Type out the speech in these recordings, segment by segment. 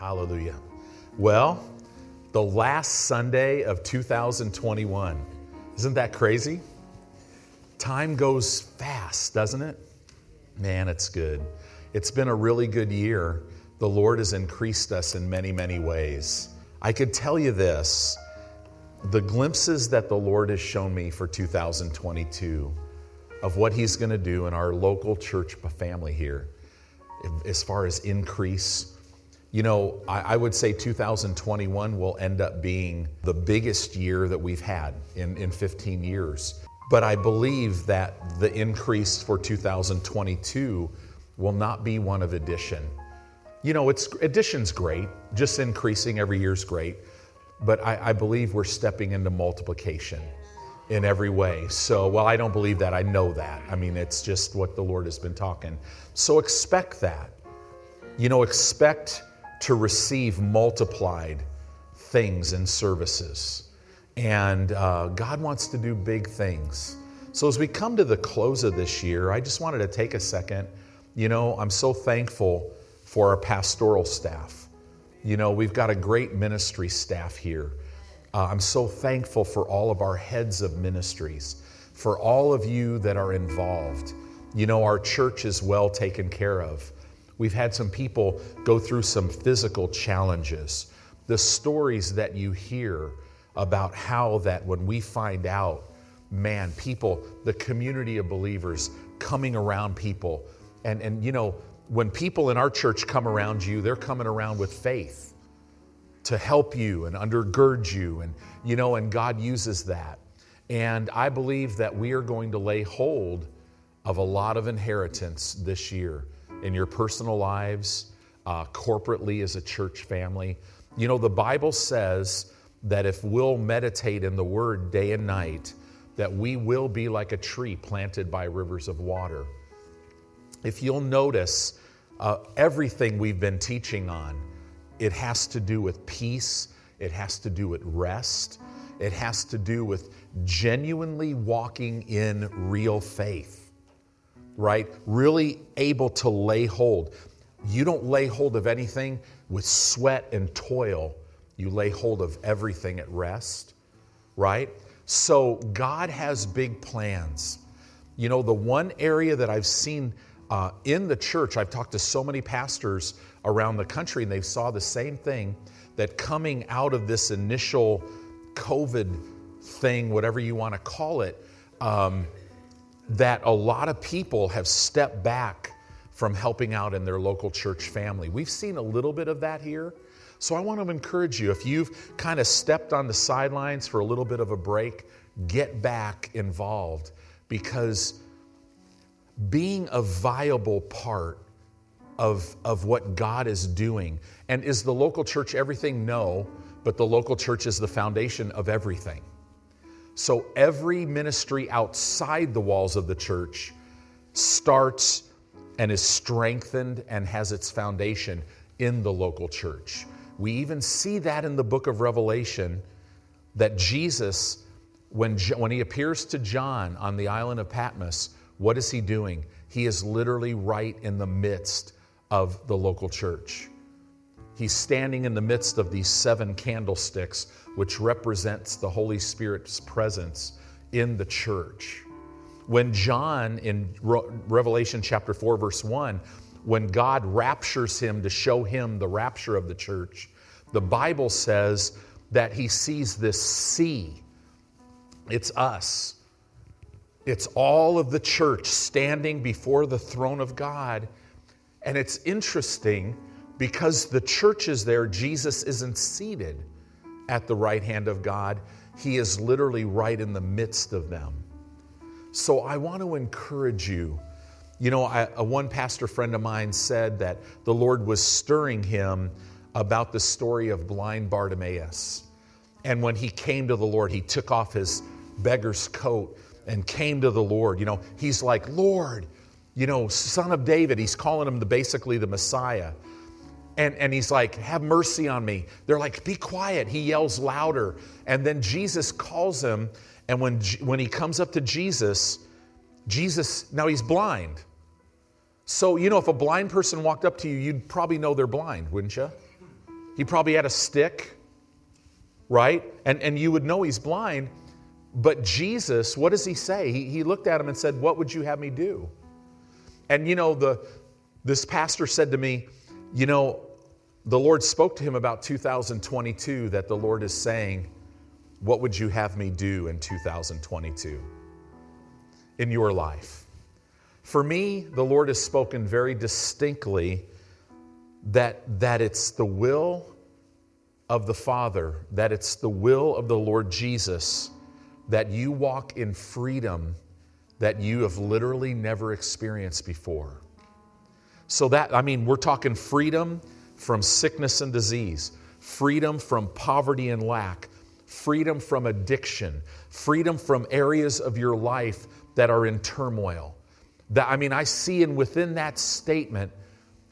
Hallelujah. Well, the last Sunday of 2021. Isn't that crazy? Time goes fast, doesn't it? Man, it's good. It's been a really good year. The Lord has increased us in many, many ways. I could tell you this the glimpses that the Lord has shown me for 2022 of what He's going to do in our local church family here, as far as increase. You know, I, I, would say 2021 will end up being the biggest year that we've had in, in 15 years. But I believe that the increase for 2022 will not be one of addition. You know, it's addition's great, just increasing every year is great, but I, I believe we're stepping into multiplication in every way. So, well, I don't believe that. I know that. I mean, it's just what the Lord has been talking. So expect that. You know, expect to receive multiplied things and services. And uh, God wants to do big things. So, as we come to the close of this year, I just wanted to take a second. You know, I'm so thankful for our pastoral staff. You know, we've got a great ministry staff here. Uh, I'm so thankful for all of our heads of ministries, for all of you that are involved. You know, our church is well taken care of. We've had some people go through some physical challenges. The stories that you hear about how that when we find out, man, people, the community of believers coming around people, and, and you know, when people in our church come around you, they're coming around with faith to help you and undergird you, and you know, and God uses that. And I believe that we are going to lay hold of a lot of inheritance this year in your personal lives, uh, corporately as a church family. You know, the Bible says that if we'll meditate in the Word day and night, that we will be like a tree planted by rivers of water. If you'll notice, uh, everything we've been teaching on, it has to do with peace, it has to do with rest, it has to do with genuinely walking in real faith right? Really able to lay hold. You don't lay hold of anything with sweat and toil. You lay hold of everything at rest, right? So God has big plans. You know, the one area that I've seen uh, in the church, I've talked to so many pastors around the country, and they saw the same thing that coming out of this initial COVID thing, whatever you want to call it, um, that a lot of people have stepped back from helping out in their local church family. We've seen a little bit of that here. So I want to encourage you if you've kind of stepped on the sidelines for a little bit of a break, get back involved because being a viable part of, of what God is doing. And is the local church everything? No, but the local church is the foundation of everything. So every ministry outside the walls of the church starts and is strengthened and has its foundation in the local church. We even see that in the book of Revelation that Jesus, when, when he appears to John on the island of Patmos, what is he doing? He is literally right in the midst of the local church. He's standing in the midst of these seven candlesticks, which represents the Holy Spirit's presence in the church. When John in Revelation chapter 4, verse 1, when God raptures him to show him the rapture of the church, the Bible says that he sees this sea. It's us. It's all of the church standing before the throne of God. And it's interesting because the church is there, Jesus isn't seated at the right hand of God. He is literally right in the midst of them. So I want to encourage you. You know, I, a one pastor friend of mine said that the Lord was stirring him about the story of blind Bartimaeus. And when he came to the Lord, he took off his beggar's coat and came to the Lord. You know, he's like, Lord, you know, son of David. He's calling him the, basically the Messiah. And, and he's like, Have mercy on me. They're like, Be quiet. He yells louder. And then Jesus calls him. And when, when he comes up to Jesus, Jesus, now he's blind. So, you know, if a blind person walked up to you, you'd probably know they're blind, wouldn't you? He probably had a stick, right? And, and you would know he's blind. But Jesus, what does he say? He, he looked at him and said, What would you have me do? And you know, the, this pastor said to me, You know, the Lord spoke to him about 2022 that the Lord is saying, What would you have me do in 2022 in your life? For me, the Lord has spoken very distinctly that, that it's the will of the Father, that it's the will of the Lord Jesus that you walk in freedom that you have literally never experienced before. So, that, I mean, we're talking freedom from sickness and disease, freedom from poverty and lack, freedom from addiction, freedom from areas of your life that are in turmoil. That, I mean, I see in within that statement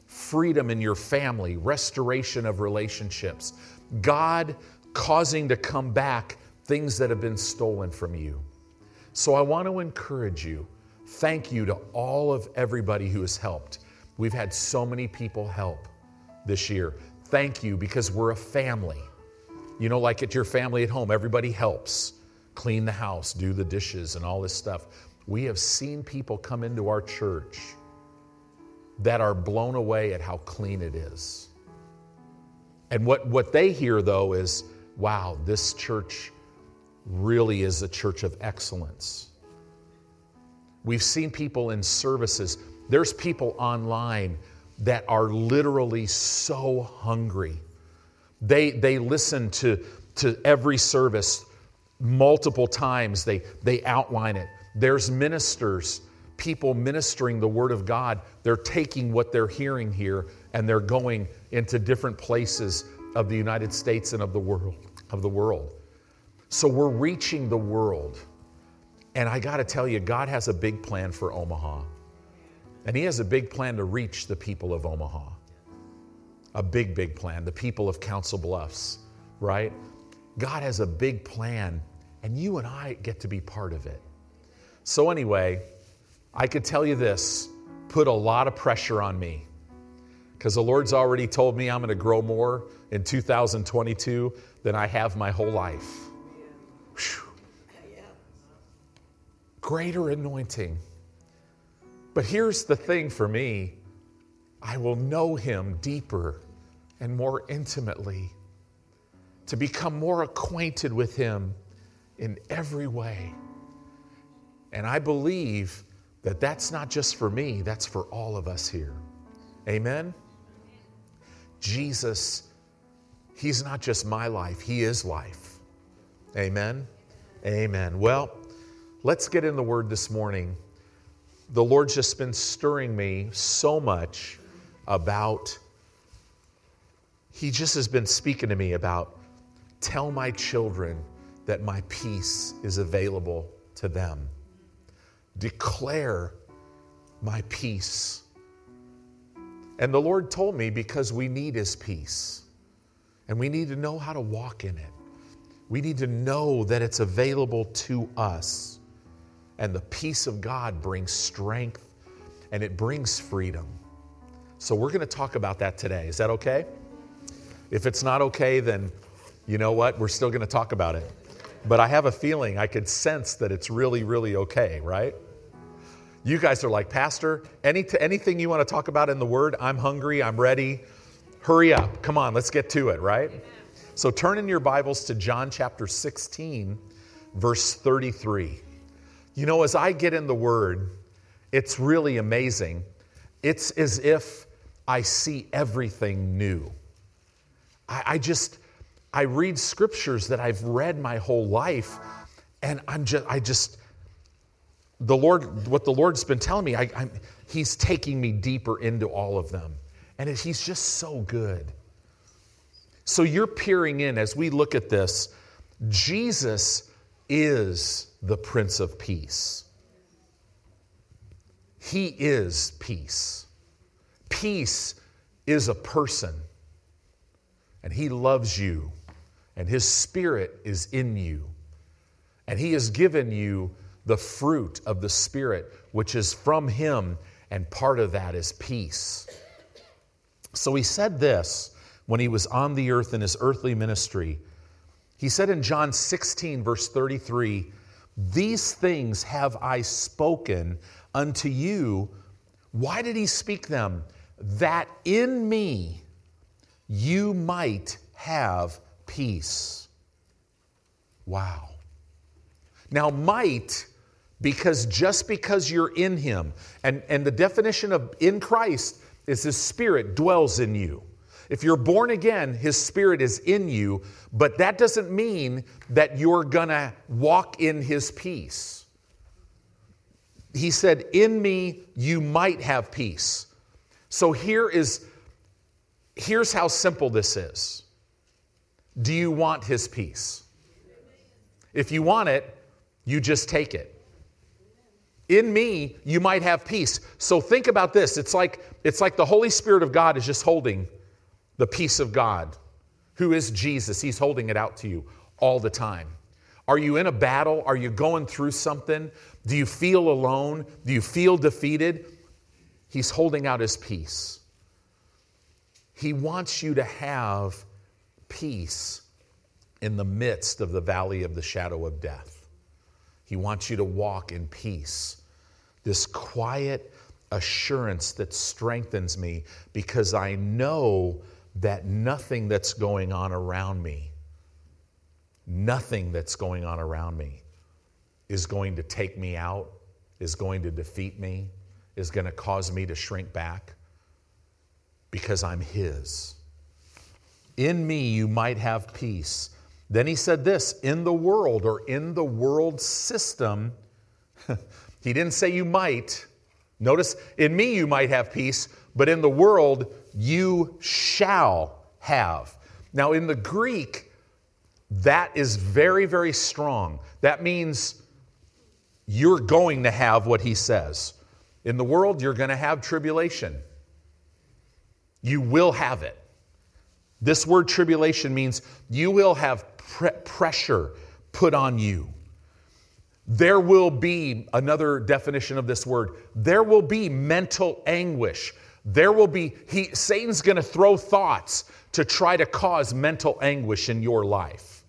freedom in your family, restoration of relationships, God causing to come back things that have been stolen from you. So I want to encourage you. Thank you to all of everybody who has helped. We've had so many people help this year. Thank you because we're a family. You know, like at your family at home, everybody helps clean the house, do the dishes, and all this stuff. We have seen people come into our church that are blown away at how clean it is. And what, what they hear, though, is wow, this church really is a church of excellence. We've seen people in services, there's people online that are literally so hungry. They, they listen to, to every service multiple times, they, they outline it. There's ministers, people ministering the Word of God. They're taking what they're hearing here and they're going into different places of the United States and of the world. Of the world. So we're reaching the world. And I got to tell you, God has a big plan for Omaha. And He has a big plan to reach the people of Omaha. A big, big plan. The people of Council Bluffs, right? God has a big plan, and you and I get to be part of it. So, anyway, I could tell you this put a lot of pressure on me because the Lord's already told me I'm going to grow more in 2022 than I have my whole life. Greater anointing. But here's the thing for me I will know him deeper and more intimately, to become more acquainted with him in every way. And I believe that that's not just for me, that's for all of us here. Amen? Jesus, He's not just my life, He is life. Amen? Amen. Well, let's get in the Word this morning. The Lord's just been stirring me so much about, He just has been speaking to me about tell my children that my peace is available to them. Declare my peace. And the Lord told me because we need His peace and we need to know how to walk in it. We need to know that it's available to us. And the peace of God brings strength and it brings freedom. So we're going to talk about that today. Is that okay? If it's not okay, then you know what? We're still going to talk about it. But I have a feeling I could sense that it's really, really okay, right? You guys are like, Pastor, any anything you want to talk about in the Word, I'm hungry, I'm ready. Hurry up. Come on, let's get to it, right? So turn in your Bibles to John chapter 16, verse 33. You know, as I get in the Word, it's really amazing. It's as if I see everything new. I, I just, I read scriptures that I've read my whole life, and I'm just, I just, the Lord, what the Lord's been telling me, I, I'm, He's taking me deeper into all of them. And He's just so good. So you're peering in as we look at this. Jesus is the Prince of Peace. He is peace. Peace is a person, and He loves you, and His Spirit is in you, and He has given you the fruit of the Spirit, which is from Him, and part of that is peace. So He said this when he was on the earth in his earthly ministry. He said in John 16, verse 33, These things have I spoken unto you. Why did he speak them? That in me you might have peace. Wow. Now, might, because just because you're in him, and, and the definition of in Christ is his spirit dwells in you. If you're born again, his spirit is in you, but that doesn't mean that you're gonna walk in his peace. He said, In me you might have peace. So here is here's how simple this is. Do you want his peace? If you want it, you just take it. In me, you might have peace. So think about this. It's like it's like the Holy Spirit of God is just holding the peace of God, who is Jesus. He's holding it out to you all the time. Are you in a battle? Are you going through something? Do you feel alone? Do you feel defeated? He's holding out his peace. He wants you to have peace in the midst of the valley of the shadow of death. He wants you to walk in peace, this quiet assurance that strengthens me because I know that nothing that's going on around me, nothing that's going on around me is going to take me out, is going to defeat me, is going to cause me to shrink back because I'm His. In me, you might have peace. Then he said this in the world or in the world system, he didn't say you might. Notice, in me, you might have peace, but in the world, you shall have. Now, in the Greek, that is very, very strong. That means you're going to have what he says. In the world, you're going to have tribulation. You will have it. This word tribulation means you will have pre- pressure put on you. There will be, another definition of this word, there will be mental anguish. There will be, he, Satan's going to throw thoughts to try to cause mental anguish in your life.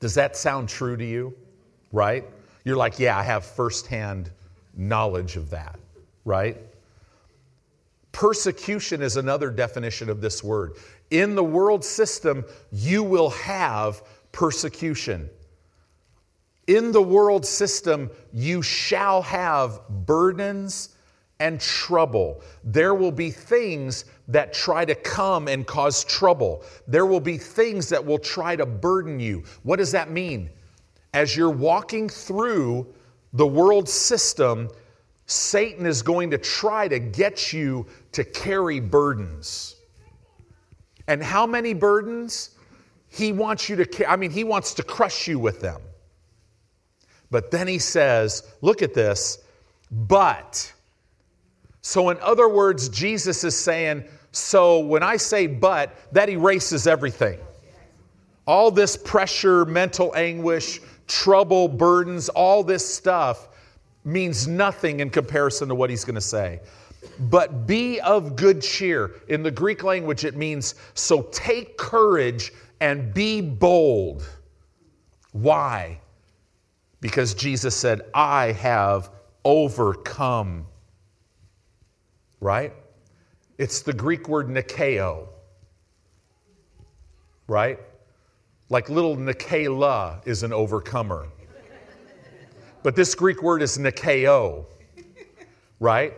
Does that sound true to you? Right? You're like, yeah, I have firsthand knowledge of that, right? Persecution is another definition of this word. In the world system, you will have persecution. In the world system, you shall have burdens and trouble. There will be things that try to come and cause trouble. There will be things that will try to burden you. What does that mean? As you're walking through the world system, Satan is going to try to get you to carry burdens. And how many burdens? He wants you to carry, I mean, he wants to crush you with them. But then he says, look at this, but. So, in other words, Jesus is saying, so when I say but, that erases everything. All this pressure, mental anguish, trouble, burdens, all this stuff means nothing in comparison to what he's going to say. But be of good cheer. In the Greek language, it means so take courage and be bold. Why? Because Jesus said, I have overcome. Right? It's the Greek word nikeo. Right? Like little Nikela is an overcomer. But this Greek word is nikeo, right?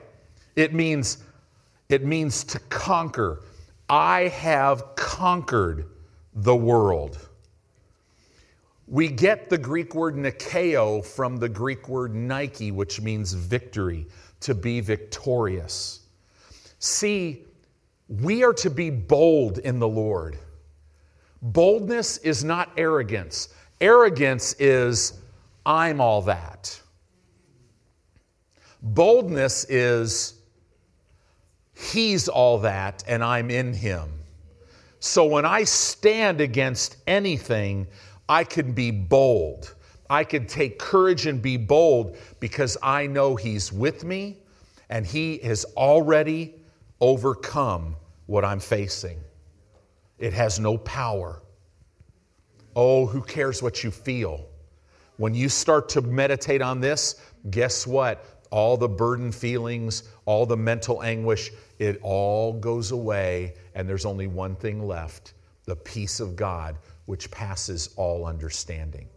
It means it means to conquer. I have conquered the world. We get the Greek word nikeo from the Greek word Nike, which means victory, to be victorious. See, we are to be bold in the Lord. Boldness is not arrogance. Arrogance is I'm all that. Boldness is He's all that and I'm in Him. So when I stand against anything, I can be bold. I can take courage and be bold because I know He's with me and He has already overcome what I'm facing. It has no power. Oh, who cares what you feel? When you start to meditate on this, guess what? All the burden feelings, all the mental anguish, it all goes away, and there's only one thing left the peace of God, which passes all understanding.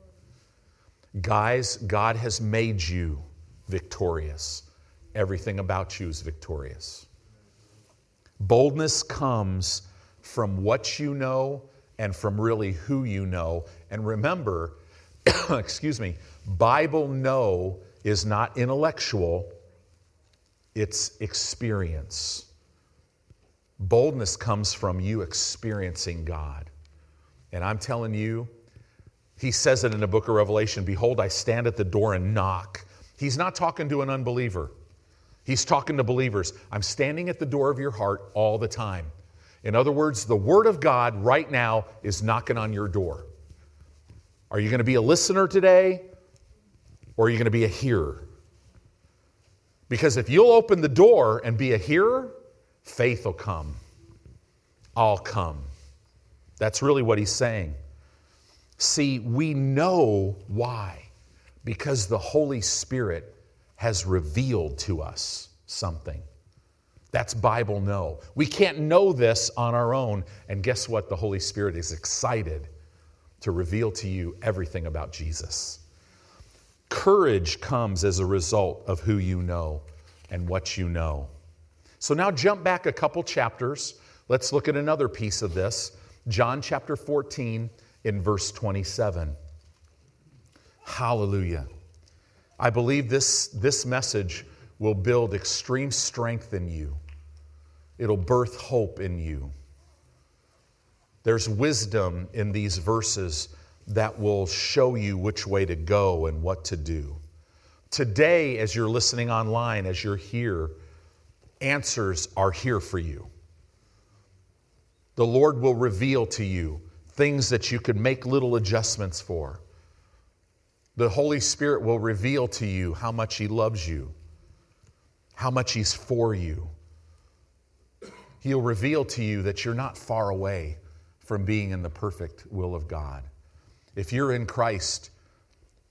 Guys, God has made you victorious. Everything about you is victorious. Boldness comes from what you know and from really who you know. And remember, excuse me, Bible know is not intellectual, it's experience. Boldness comes from you experiencing God. And I'm telling you, he says it in the book of Revelation Behold, I stand at the door and knock. He's not talking to an unbeliever, he's talking to believers. I'm standing at the door of your heart all the time. In other words, the Word of God right now is knocking on your door. Are you going to be a listener today or are you going to be a hearer? Because if you'll open the door and be a hearer, faith will come. I'll come. That's really what he's saying. See, we know why. Because the Holy Spirit has revealed to us something. That's Bible know. We can't know this on our own. And guess what? The Holy Spirit is excited to reveal to you everything about Jesus. Courage comes as a result of who you know and what you know. So now jump back a couple chapters. Let's look at another piece of this. John chapter 14 in verse 27. Hallelujah. I believe this, this message will build extreme strength in you, it'll birth hope in you. There's wisdom in these verses that will show you which way to go and what to do. Today, as you're listening online, as you're here, answers are here for you. The Lord will reveal to you things that you could make little adjustments for. The Holy Spirit will reveal to you how much He loves you, how much He's for you. He'll reveal to you that you're not far away from being in the perfect will of God. If you're in Christ,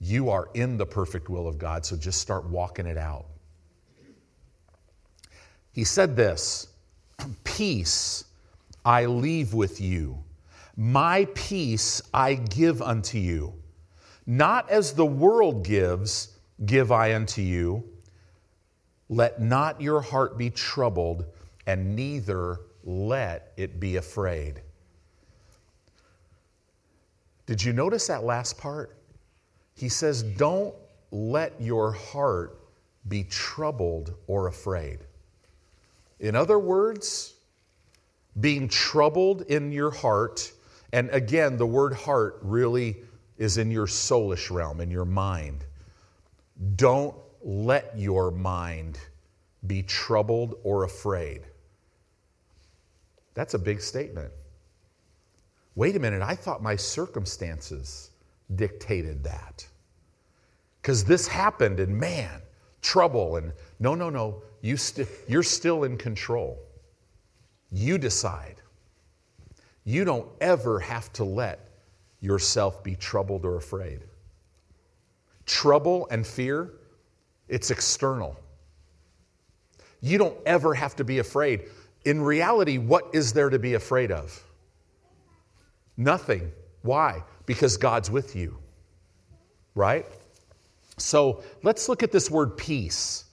you are in the perfect will of God, so just start walking it out. He said this Peace I leave with you, my peace I give unto you. Not as the world gives, give I unto you. Let not your heart be troubled, and neither let it be afraid. Did you notice that last part? He says, Don't let your heart be troubled or afraid. In other words, being troubled in your heart, and again, the word heart really is in your soulish realm, in your mind. Don't let your mind be troubled or afraid. That's a big statement wait a minute, I thought my circumstances dictated that. Because this happened, and man, trouble, and no, no, no, you st- you're still in control. You decide. You don't ever have to let yourself be troubled or afraid. Trouble and fear, it's external. You don't ever have to be afraid. In reality, what is there to be afraid of? Nothing. Why? Because God's with you. Right? So let's look at this word peace.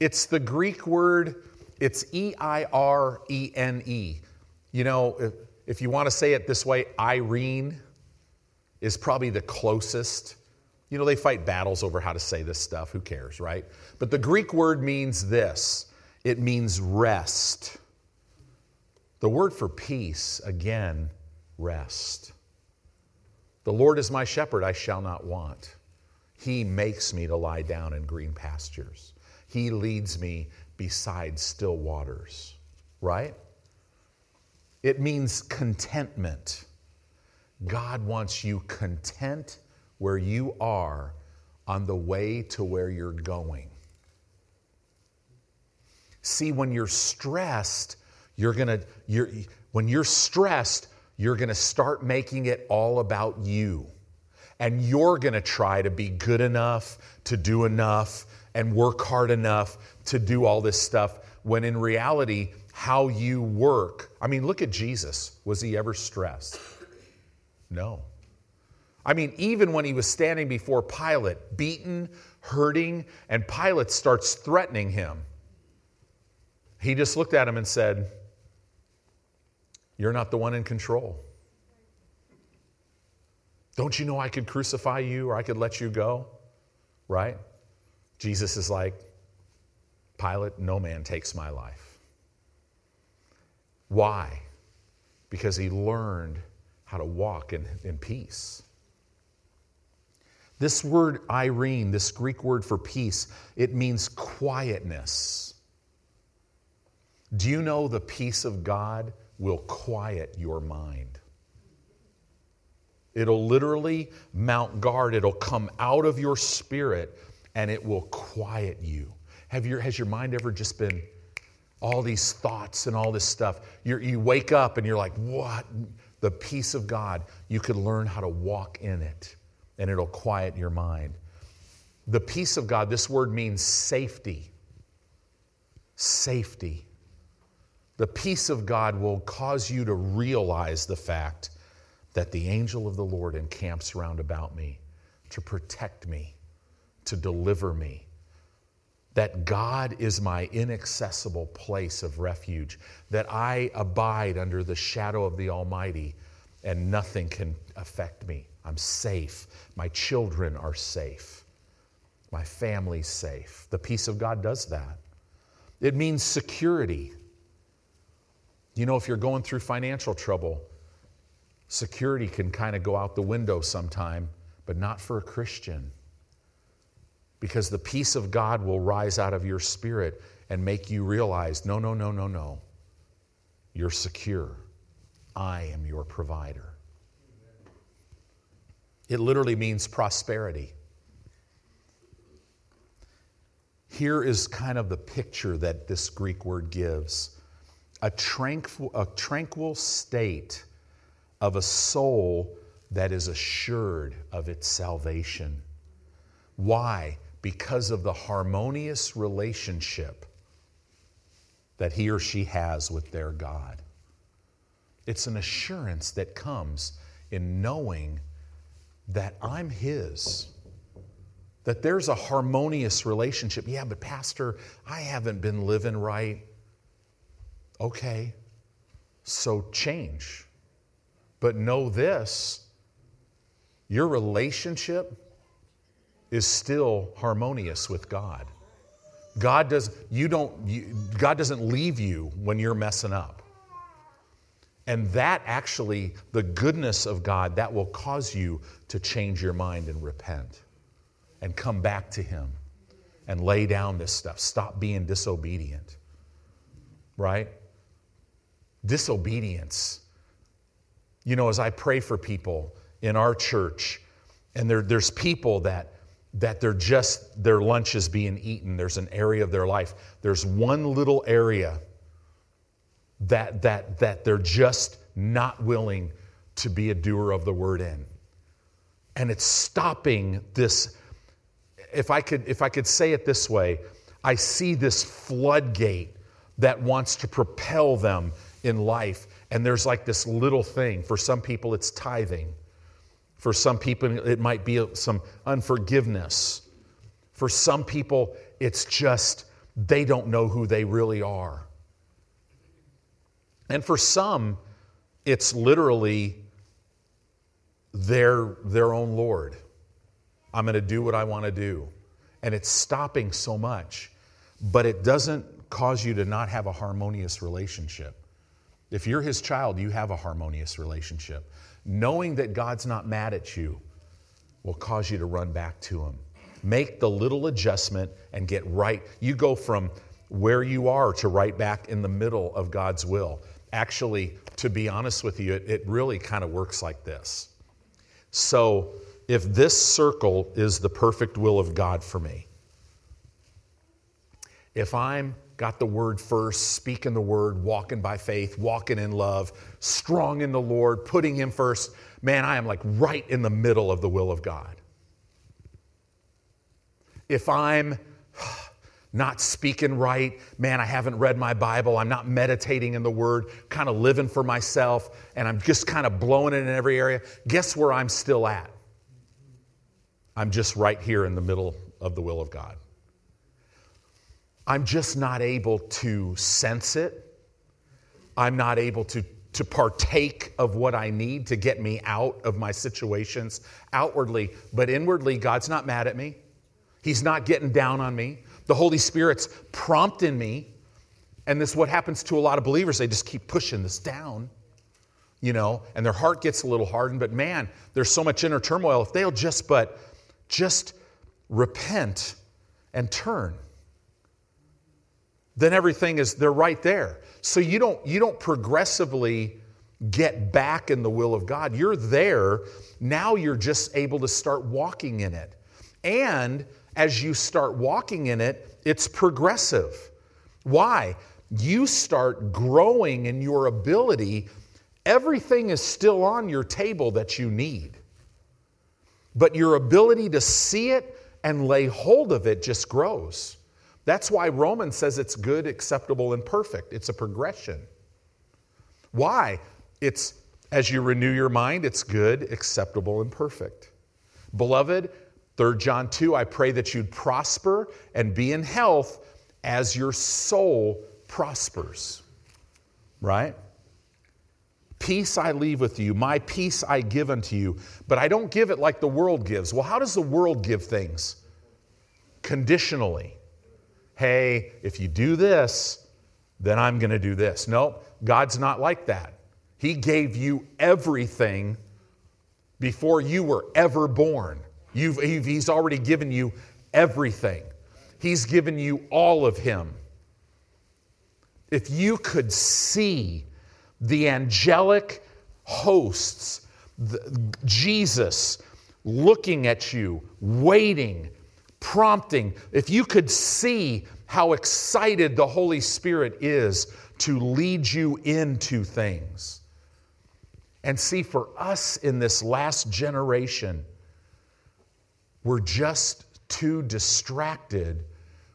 It's the Greek word, it's E I R E N E. You know, if, if you want to say it this way, Irene is probably the closest. You know, they fight battles over how to say this stuff. Who cares, right? But the Greek word means this it means rest. The word for peace, again, rest. The Lord is my shepherd, I shall not want. He makes me to lie down in green pastures. He leads me beside still waters, right? It means contentment. God wants you content where you are on the way to where you're going. See, when you're stressed, You're to, you're, when you're stressed, you're to start making it all about you. And you're to try to be good enough, to do enough, and work hard enough to do all this stuff, when in reality, how you work. I mean, look at Jesus. Was he ever stressed? No. I mean, even when he was standing before Pilate, beaten, hurting, and Pilate starts threatening him, he just looked at him and said, You're not the one in control. Don't you know I could crucify you or I could let you go? Right? Jesus is like, Pilate, no man takes my life. Why? Because he learned how to walk in, in peace. This word Irene, this Greek word for peace, it means quietness. Do you know the peace of God will quiet your mind? It'll literally mount guard, it'll come out of your spirit and it will quiet you. Have your, has your mind ever just been all these thoughts and all this stuff? You're, you wake up and you're like, what? The peace of God, you could learn how to walk in it and it'll quiet your mind. The peace of God, this word means safety. Safety. The peace of God will cause you to realize the fact that the angel of the Lord encamps round about me to protect me, to deliver me. That God is my inaccessible place of refuge, that I abide under the shadow of the Almighty and nothing can affect me. I'm safe. My children are safe. My family's safe. The peace of God does that. It means security. You know, if you're going through financial trouble, security can kind of go out the window sometime, but not for a Christian. Because the peace of God will rise out of your spirit and make you realize no, no, no, no, no. You're secure. I am your provider. It literally means prosperity. Here is kind of the picture that this Greek word gives a tranquil, a tranquil state of a soul that is assured of its salvation. Why? Because of the harmonious relationship that he or she has with their God. It's an assurance that comes in knowing that I'm His, that there's a harmonious relationship. Yeah, but Pastor, I haven't been living right. Okay, so change. But know this your relationship is still harmonious with God. God does you don't you, God doesn't leave you when you're messing up. And that actually, the goodness of God, that will cause you to change your mind and repent and come back to Him and lay down this stuff. Stop being disobedient. Right? Disobedience. You know, as I pray for people in our church, and there, there's people that that they're just their lunch is being eaten there's an area of their life there's one little area that, that, that they're just not willing to be a doer of the word in. And it's stopping this. If I could, if I could say it this way, I see this floodgate that wants to propel them in life. And there's like this little thing. For some people, it's tithing. For some people, it might be some unforgiveness. For some people, it's just they don't know who they really are. And for some, it's literally their, their own Lord. I'm going to do what I want to do. And it's stopping so much, but it doesn't cause you to not have a harmonious relationship. If you're his child, you have a harmonious relationship. Knowing that God's not mad at you will cause you to run back to him. Make the little adjustment and get right. You go from where you are to right back in the middle of God's will. Actually, to be honest with you, it, it really kind of works like this. So, if this circle is the perfect will of God for me, if I'm got the word first, speaking the word, walking by faith, walking in love, strong in the Lord, putting Him first, man, I am like right in the middle of the will of God. If I'm not speaking right, man, I haven't read my Bible, I'm not meditating in the Word, kind of living for myself, and I'm just kind of blowing it in every area, guess where I'm still at? I'm just right here in the middle of the will of God. I'm just not able to sense it. I'm not able to, to partake of what I need to get me out of my situations outwardly, but inwardly, God's not mad at me. He's not getting down on me. The Holy Spirit's prompting me. And this is what happens to a lot of believers. They just keep pushing this down, you know, and their heart gets a little hardened. But man, there's so much inner turmoil. If they'll just but just repent and turn, then everything is they're right there. So you don't you don't progressively get back in the will of God. You're there. Now you're just able to start walking in it. And as you start walking in it, it's progressive. Why? You start growing in your ability. Everything is still on your table that you need. But your ability to see it and lay hold of it just grows. That's why Romans says it's good, acceptable, and perfect. It's a progression. Why? It's as you renew your mind, it's good, acceptable, and perfect. Beloved, 3 John 2, I pray that you'd prosper and be in health as your soul prospers. Right? Peace I leave with you, my peace I give unto you, but I don't give it like the world gives. Well, how does the world give things? Conditionally. Hey, if you do this, then I'm going to do this. No, God's not like that. He gave you everything before you were ever born. You've, he's already given you everything, He's given you all of Him. If you could see the angelic hosts, the, Jesus looking at you, waiting, prompting, if you could see how excited the Holy Spirit is to lead you into things. And see, for us in this last generation, we're just too distracted,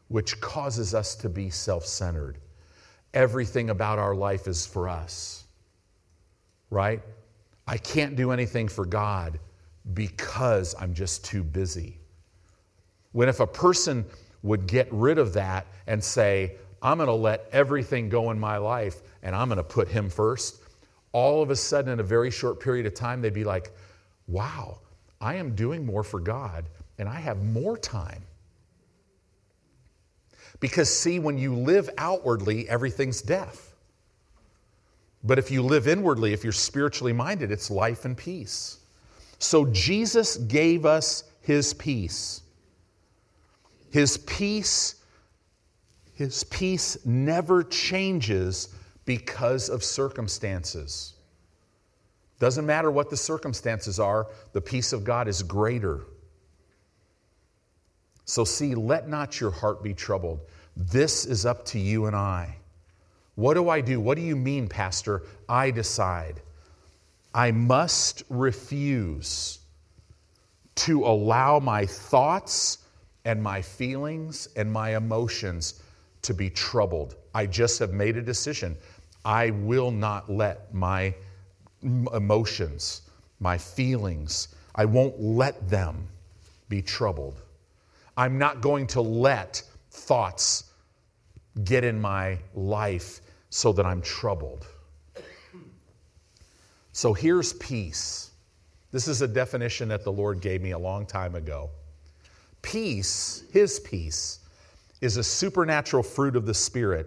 which causes us to be self centered. Everything about our life is for us, right? I can't do anything for God because I'm just too busy. When if a person would get rid of that and say, I'm going to let everything go in my life and I'm going to put Him first, all of a sudden, in a very short period of time, they'd be like, wow, I am doing more for God and I have more time. Because, see, when you live outwardly, everything's death. But if you live inwardly, if you're spiritually minded, it's life and peace. So, Jesus gave us his peace. His peace, his peace never changes because of circumstances. Doesn't matter what the circumstances are, the peace of God is greater. So, see, let not your heart be troubled. This is up to you and I. What do I do? What do you mean, Pastor? I decide. I must refuse to allow my thoughts and my feelings and my emotions to be troubled. I just have made a decision. I will not let my emotions, my feelings, I won't let them be troubled. I'm not going to let thoughts get in my life so that I'm troubled. So here's peace. This is a definition that the Lord gave me a long time ago. Peace, His peace, is a supernatural fruit of the Spirit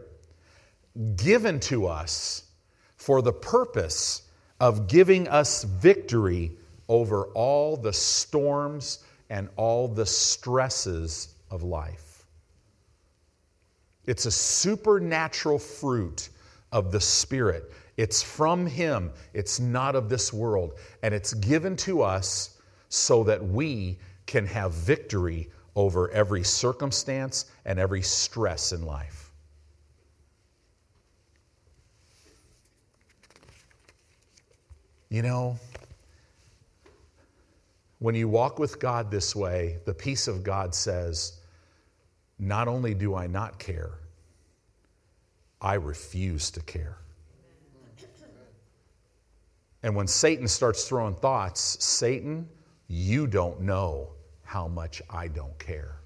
given to us for the purpose of giving us victory over all the storms and all the stresses of life. It's a supernatural fruit of the Spirit. It's from Him, it's not of this world. And it's given to us so that we can have victory over every circumstance and every stress in life. You know, when you walk with God this way, the peace of God says, Not only do I not care, I refuse to care. And when Satan starts throwing thoughts, Satan, you don't know how much I don't care.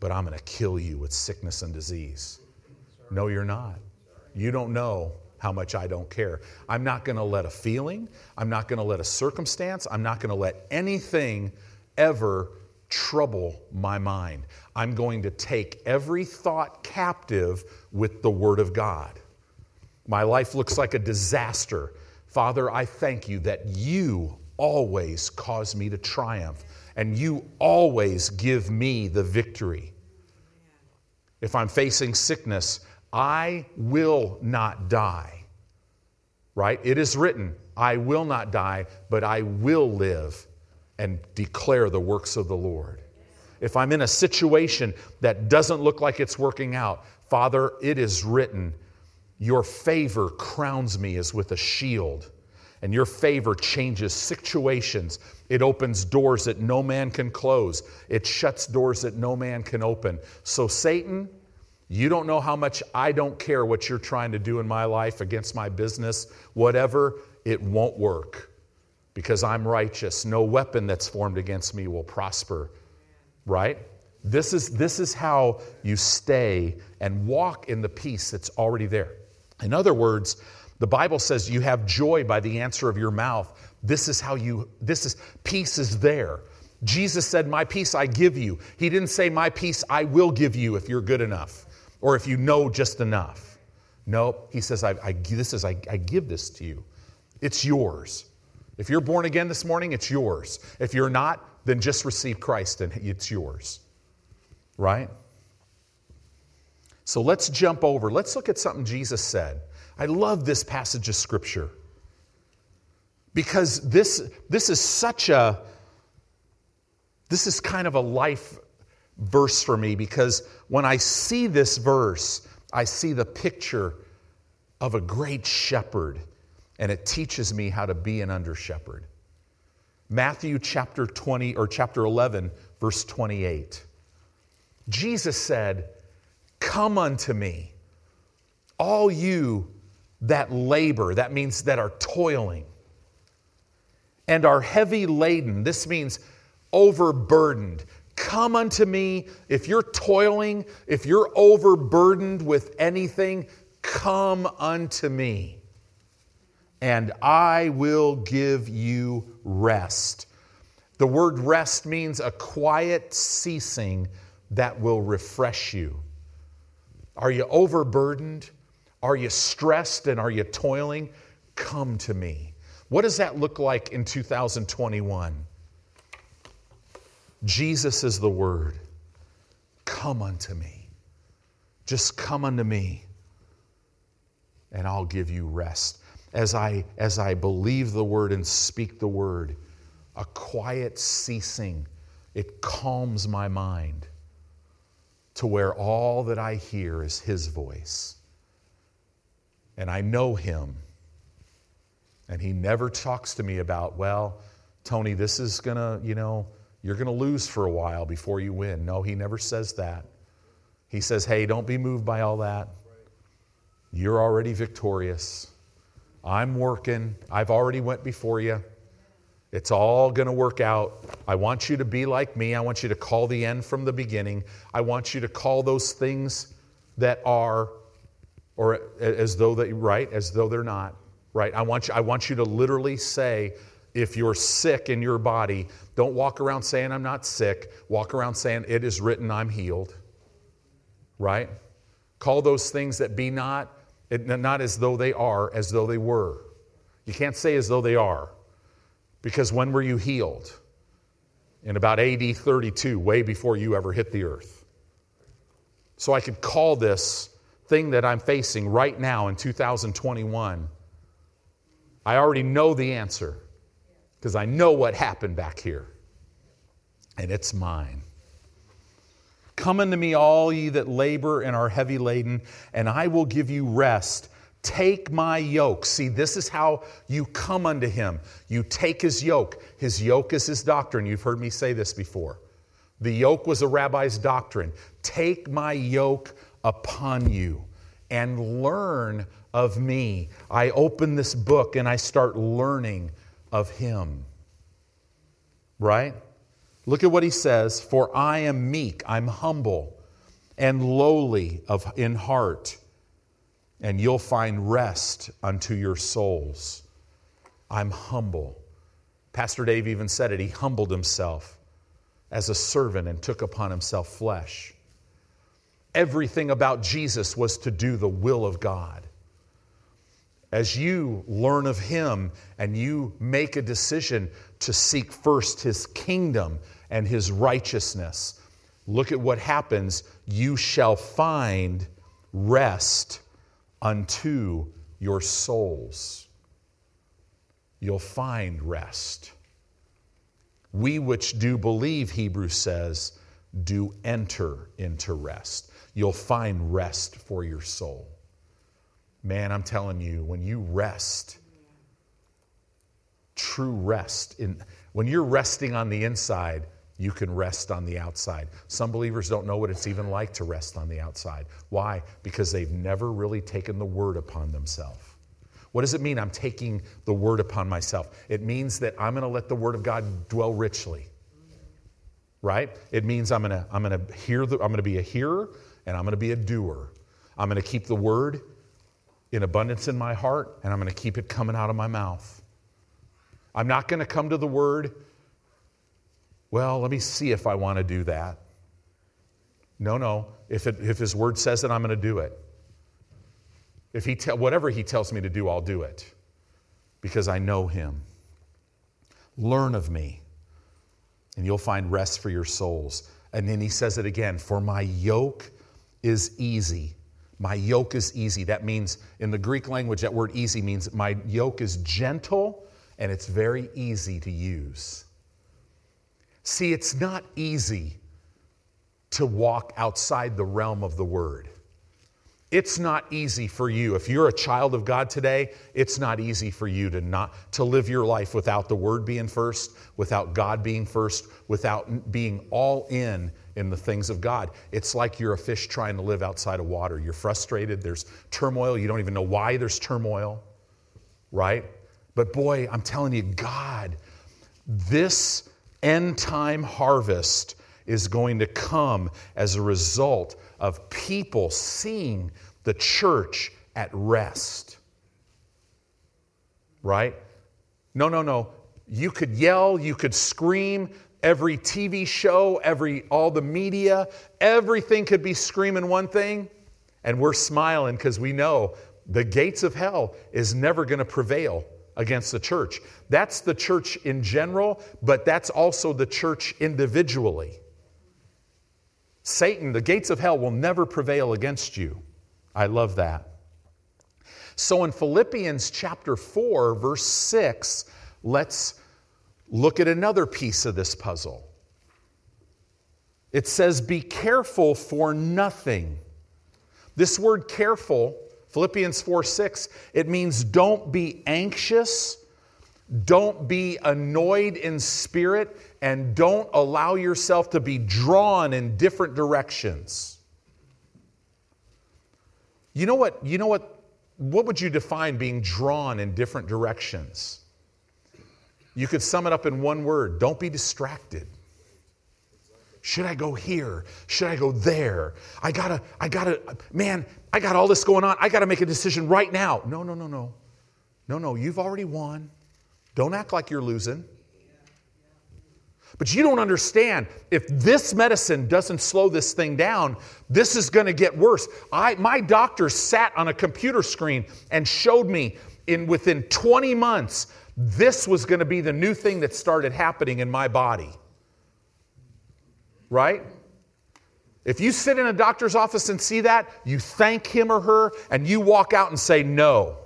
But I'm going to kill you with sickness and disease. No, you're not. You don't know how much I don't care. I'm not going to let a feeling, I'm not going to let a circumstance, I'm not going to let anything ever trouble my mind. I'm going to take every thought captive with the Word of God. My life looks like a disaster. Father, I thank you that you always cause me to triumph and you always give me the victory. If I'm facing sickness, I will not die. Right? It is written, I will not die, but I will live and declare the works of the Lord. If I'm in a situation that doesn't look like it's working out, Father, it is written, Your favor crowns me as with a shield, and your favor changes situations. It opens doors that no man can close, it shuts doors that no man can open. So, Satan, you don't know how much I don't care what you're trying to do in my life against my business, whatever, it won't work because I'm righteous. No weapon that's formed against me will prosper. Right? This is, this is how you stay and walk in the peace that's already there. In other words, the Bible says you have joy by the answer of your mouth. This is how you, this is, peace is there. Jesus said, My peace I give you. He didn't say, My peace I will give you if you're good enough or if you know just enough. No, he says, I, I this is, I, I give this to you. It's yours. If you're born again this morning, it's yours. If you're not, then just receive Christ and it's yours. Right? So let's jump over. Let's look at something Jesus said. I love this passage of Scripture because this, this is such a, this is kind of a life verse for me because when I see this verse, I see the picture of a great shepherd, and it teaches me how to be an under shepherd. Matthew chapter 20 or chapter 11, verse 28. Jesus said, Come unto me, all you that labor, that means that are toiling, and are heavy laden. This means overburdened. Come unto me. If you're toiling, if you're overburdened with anything, come unto me, and I will give you rest. The word rest means a quiet ceasing that will refresh you. Are you overburdened? Are you stressed and are you toiling? Come to me. What does that look like in 2021? Jesus is the Word. Come unto me. Just come unto me, and I'll give you rest. As I, as I believe the Word and speak the Word, a quiet ceasing, it calms my mind to where all that I hear is His voice. And I know Him. And He never talks to me about, well, Tony, this is going to, you know, you're going to lose for a while before you win. No, he never says that. He says, hey, don't be moved by all that. You're already victorious. I'm working. I've already went before you. It's all going to work out. I want you to be like me. I want you to call the end from the beginning. I want you to call those things that are, or as though they, right, as though they're not, right? I want you, I want you to literally say, if you're sick in your body, don't walk around saying, I'm not sick. Walk around saying, It is written, I'm healed. Right? Call those things that be not, not as though they are, as though they were. You can't say as though they are. Because when were you healed? In about AD 32, way before you ever hit the earth. So I could call this thing that I'm facing right now in 2021. I already know the answer because I know what happened back here, and it's mine. Come unto me, all ye that labor and are heavy laden, and I will give you rest. Take my yoke. See, this is how you come unto him. You take his yoke. His yoke is his doctrine. You've heard me say this before. The yoke was a rabbi's doctrine. Take my yoke upon you and learn of me. I open this book and I start learning of him. Right? Look at what he says For I am meek, I'm humble, and lowly of, in heart and you'll find rest unto your souls. I'm humble. Pastor Dave even said it. He humbled himself as a servant and took upon himself flesh. Everything about Jesus was to do the will of God. As you learn of him and you make a decision to seek first his kingdom and his righteousness, look at what happens. You shall find rest unto your souls. You'll find rest. We which do believe, Hebrews says, do enter into rest. You'll find rest for your soul. Man, I'm telling you, when you rest, true rest, in, when you're resting on the inside, you can rest on the outside. Some believers don't know what it's even like to rest on the outside. Why? Because they've never really taken the word upon themselves. What does it mean I'm taking the word upon myself? It means that I'm going to let the word of God dwell richly. Right? It means I'm going to I'm going to hear the, I'm going to be a hearer and I'm going to be a doer. I'm going to keep the word in abundance in my heart and I'm going to keep it coming out of my mouth. I'm not going to come to the word well, let me see if I want to do that. No, no. If, it, if his word says it, I'm going to do it. If he te- whatever he tells me to do, I'll do it because I know him. Learn of me, and you'll find rest for your souls. And then he says it again For my yoke is easy. My yoke is easy. That means, in the Greek language, that word easy means my yoke is gentle and it's very easy to use. See, it's not easy to walk outside the realm of the Word. It's not easy for you. If you're a child of God today, it's not easy for you to not to live your life without the word being first, without God being first, without being all in in the things of God. It's like you're a fish trying to live outside of water. You're frustrated, there's turmoil, you don't even know why there's turmoil, right? But boy, I'm telling you, God, this end time harvest is going to come as a result of people seeing the church at rest. Right? No, no, no. You could yell, you could scream, every TV show, every all the media, everything could be screaming one thing, and we're smiling because we know the gates of hell is never going to prevail against the church. That's the church in general, but that's also the church individually. Satan, the gates of hell will never prevail against you. I love that. So in Philippians chapter 4, verse 6, let's look at another piece of this puzzle. It says, Be careful for nothing. This word careful Philippians 4 6, it means don't be anxious, don't be annoyed in spirit, and don't allow yourself to be drawn in different directions. You know what? You know what? What would you define being drawn in different directions? You could sum it up in one word don't be distracted. Should I go here? Should I go there? I gotta, I gotta, man, I got all this going on. I gotta make a decision right now. No, no, no, no. No, no, you've already won. Don't act like you're losing. But you don't understand. If this medicine doesn't slow this thing down, this is going to get worse. I, my doctor sat on a computer screen and showed me in within 20 months this was going to be the new thing that started happening in my body right? If you sit in a doctor's office and see that, you thank him or her and you walk out and say no.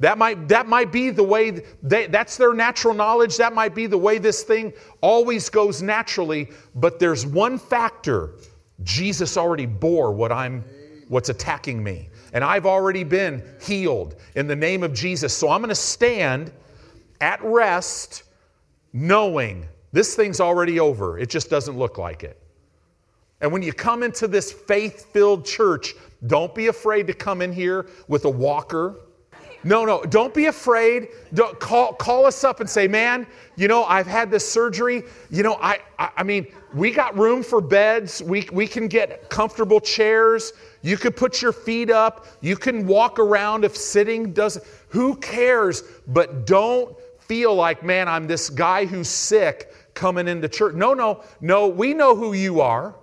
That might, that might be the way, they, that's their natural knowledge. That might be the way this thing always goes naturally. But there's one factor Jesus already bore what I'm, what's attacking me. And I've already been healed in the name of Jesus. So I'm going to stand at rest knowing this thing's already over. It just doesn't look like it. And when you come into this faith filled church, don't be afraid to come in here with a walker. No, no, don't be afraid. Don't, call, call us up and say, man, you know, I've had this surgery. You know, I, I, I mean, we got room for beds. We, we can get comfortable chairs. You could put your feet up. You can walk around if sitting doesn't. Who cares? But don't feel like, man, I'm this guy who's sick coming into church. No, no, no. We know who you are.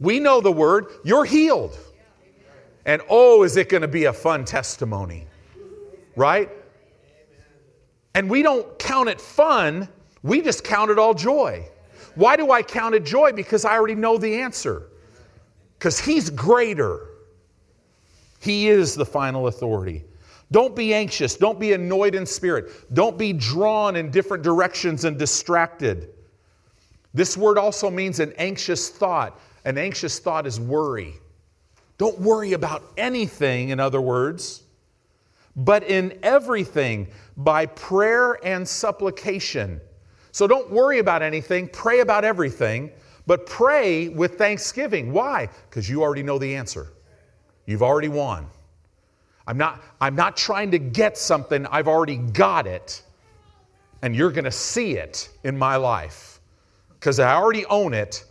We know the word. You're healed. And oh, is it going to be a fun testimony? Right? And we don't count it fun, we just count it all joy. Why do I count it joy? Because I already know the answer. Because He's greater. He is the final authority. Don't be anxious. Don't be annoyed in spirit. Don't be drawn in different directions and distracted. This word also means an anxious thought. An anxious thought is worry. Don't worry about anything, in other words, but in everything by prayer and supplication. So don't worry about anything, pray about everything, but pray with thanksgiving. Why? Because you already know the answer. You've already won. I'm not, I'm not trying to get something, I've already got it, and you're going to see it in my life because I already own it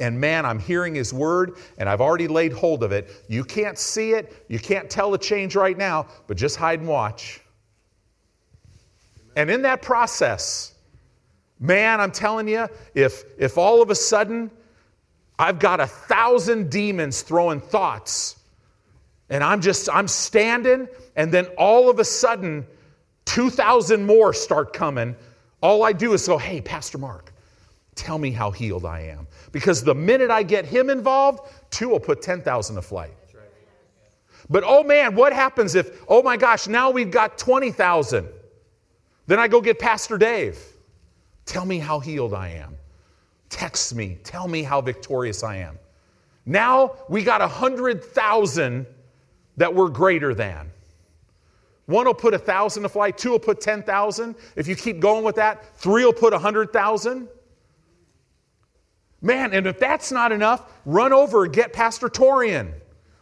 and man, I'm hearing his word and I've already laid hold of it. You can't see it, you can't tell the change right now, but just hide and watch. And in that process, man, I'm telling you, if, if all of a sudden I've got a thousand demons throwing thoughts, and I'm just, I'm standing, and then all of a sudden, 2,000 more start coming, all I do is go, hey, Pastor Mark, tell me how healed I am. Because the minute I get him involved, two will put 10,000 to flight. But oh man, what happens if, oh my gosh, now we've got 20,000? Then I go get Pastor Dave. Tell me how healed I am. Text me. Tell me how victorious I am. Now we got 100,000 that we're greater than. One will put a thousand to flight, two will put 10,000. If you keep going with that, three will put 100,000. Man, and if that's not enough, run over and get Pastor Torian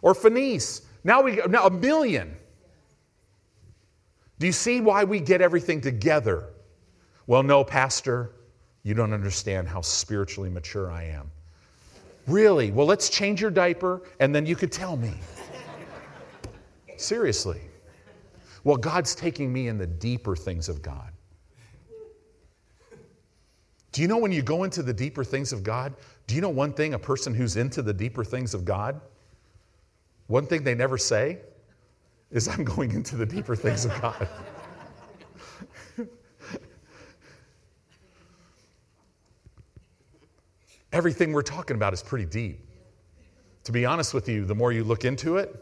or Fenice. Now we now a million. Do you see why we get everything together? Well, no, Pastor, you don't understand how spiritually mature I am. Really? Well, let's change your diaper and then you could tell me. Seriously. Well, God's taking me in the deeper things of God. Do you know when you go into the deeper things of God? Do you know one thing a person who's into the deeper things of God? One thing they never say is, I'm going into the deeper things of God. Everything we're talking about is pretty deep. To be honest with you, the more you look into it,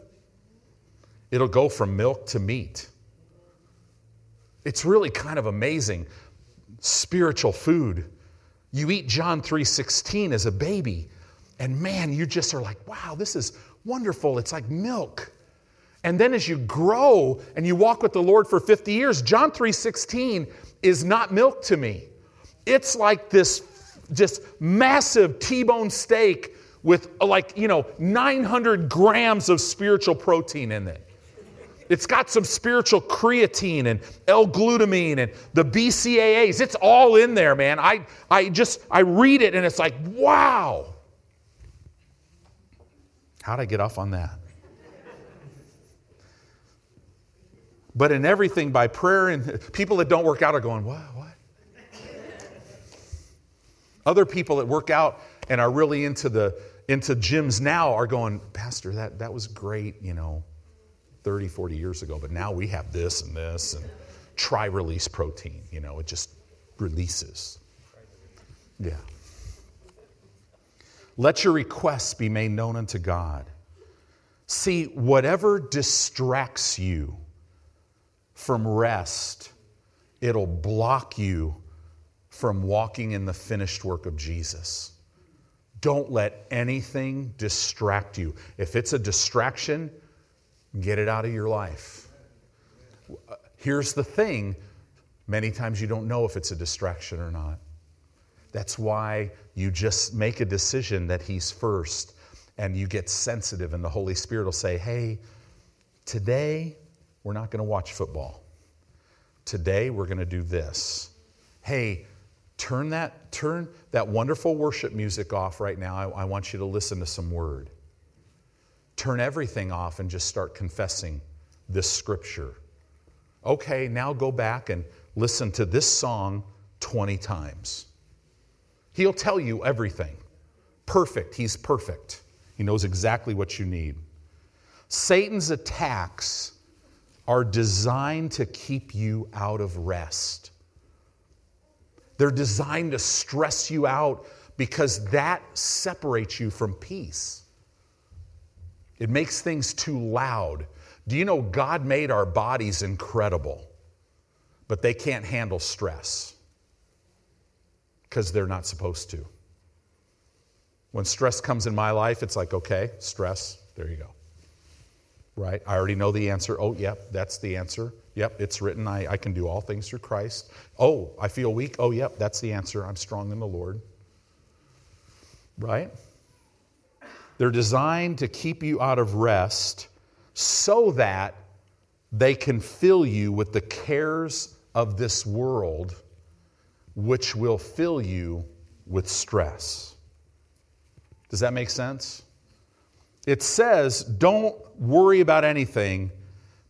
it'll go from milk to meat. It's really kind of amazing spiritual food you eat John 3:16 as a baby, and man, you just are like, wow, this is wonderful. It's like milk. And then as you grow and you walk with the Lord for 50 years, John 3:16 is not milk to me. It's like this just massive T-bone steak with like, you know, 900 grams of spiritual protein in it. It's got some spiritual creatine and L-glutamine and the BCAAs. It's all in there, man. I, I just, I read it and it's like, wow. How'd I get off on that? But in everything by prayer and people that don't work out are going, what, what? Other people that work out and are really into the into gyms now are going, Pastor, that, that was great, you know. 30, 40 years ago, but now we have this and this and tri release protein. You know, it just releases. Yeah. Let your requests be made known unto God. See, whatever distracts you from rest, it'll block you from walking in the finished work of Jesus. Don't let anything distract you. If it's a distraction, get it out of your life. Here's the thing many times you don't know if it's a distraction or not. That's why you just make a decision that He's first and you get sensitive, and the Holy Spirit will say, Hey, today we're not going to watch football. Today we're going to do this. Hey, turn that, turn that wonderful worship music off right now. I, I want you to listen to some word. Turn everything off and just start confessing this scripture. Okay, now go back and listen to this song 20 times. He'll tell you everything. Perfect. He's perfect. He knows exactly what you need. Satan's attacks are designed to keep you out of rest. They're designed to stress you out because that separates you from peace. It makes things too loud. Do you know God made our bodies incredible, but they can't handle stress because they're not supposed to. When stress comes in my life, it's like, okay, stress, there you go. Right? I already know the answer. Oh, yep, that's the answer. Yep, it's written. I, I can do all things through Christ. Oh, I feel weak. Oh, yep, that's the answer. I'm strong in the Lord. Right? They're designed to keep you out of rest so that they can fill you with the cares of this world, which will fill you with stress. Does that make sense? It says, don't worry about anything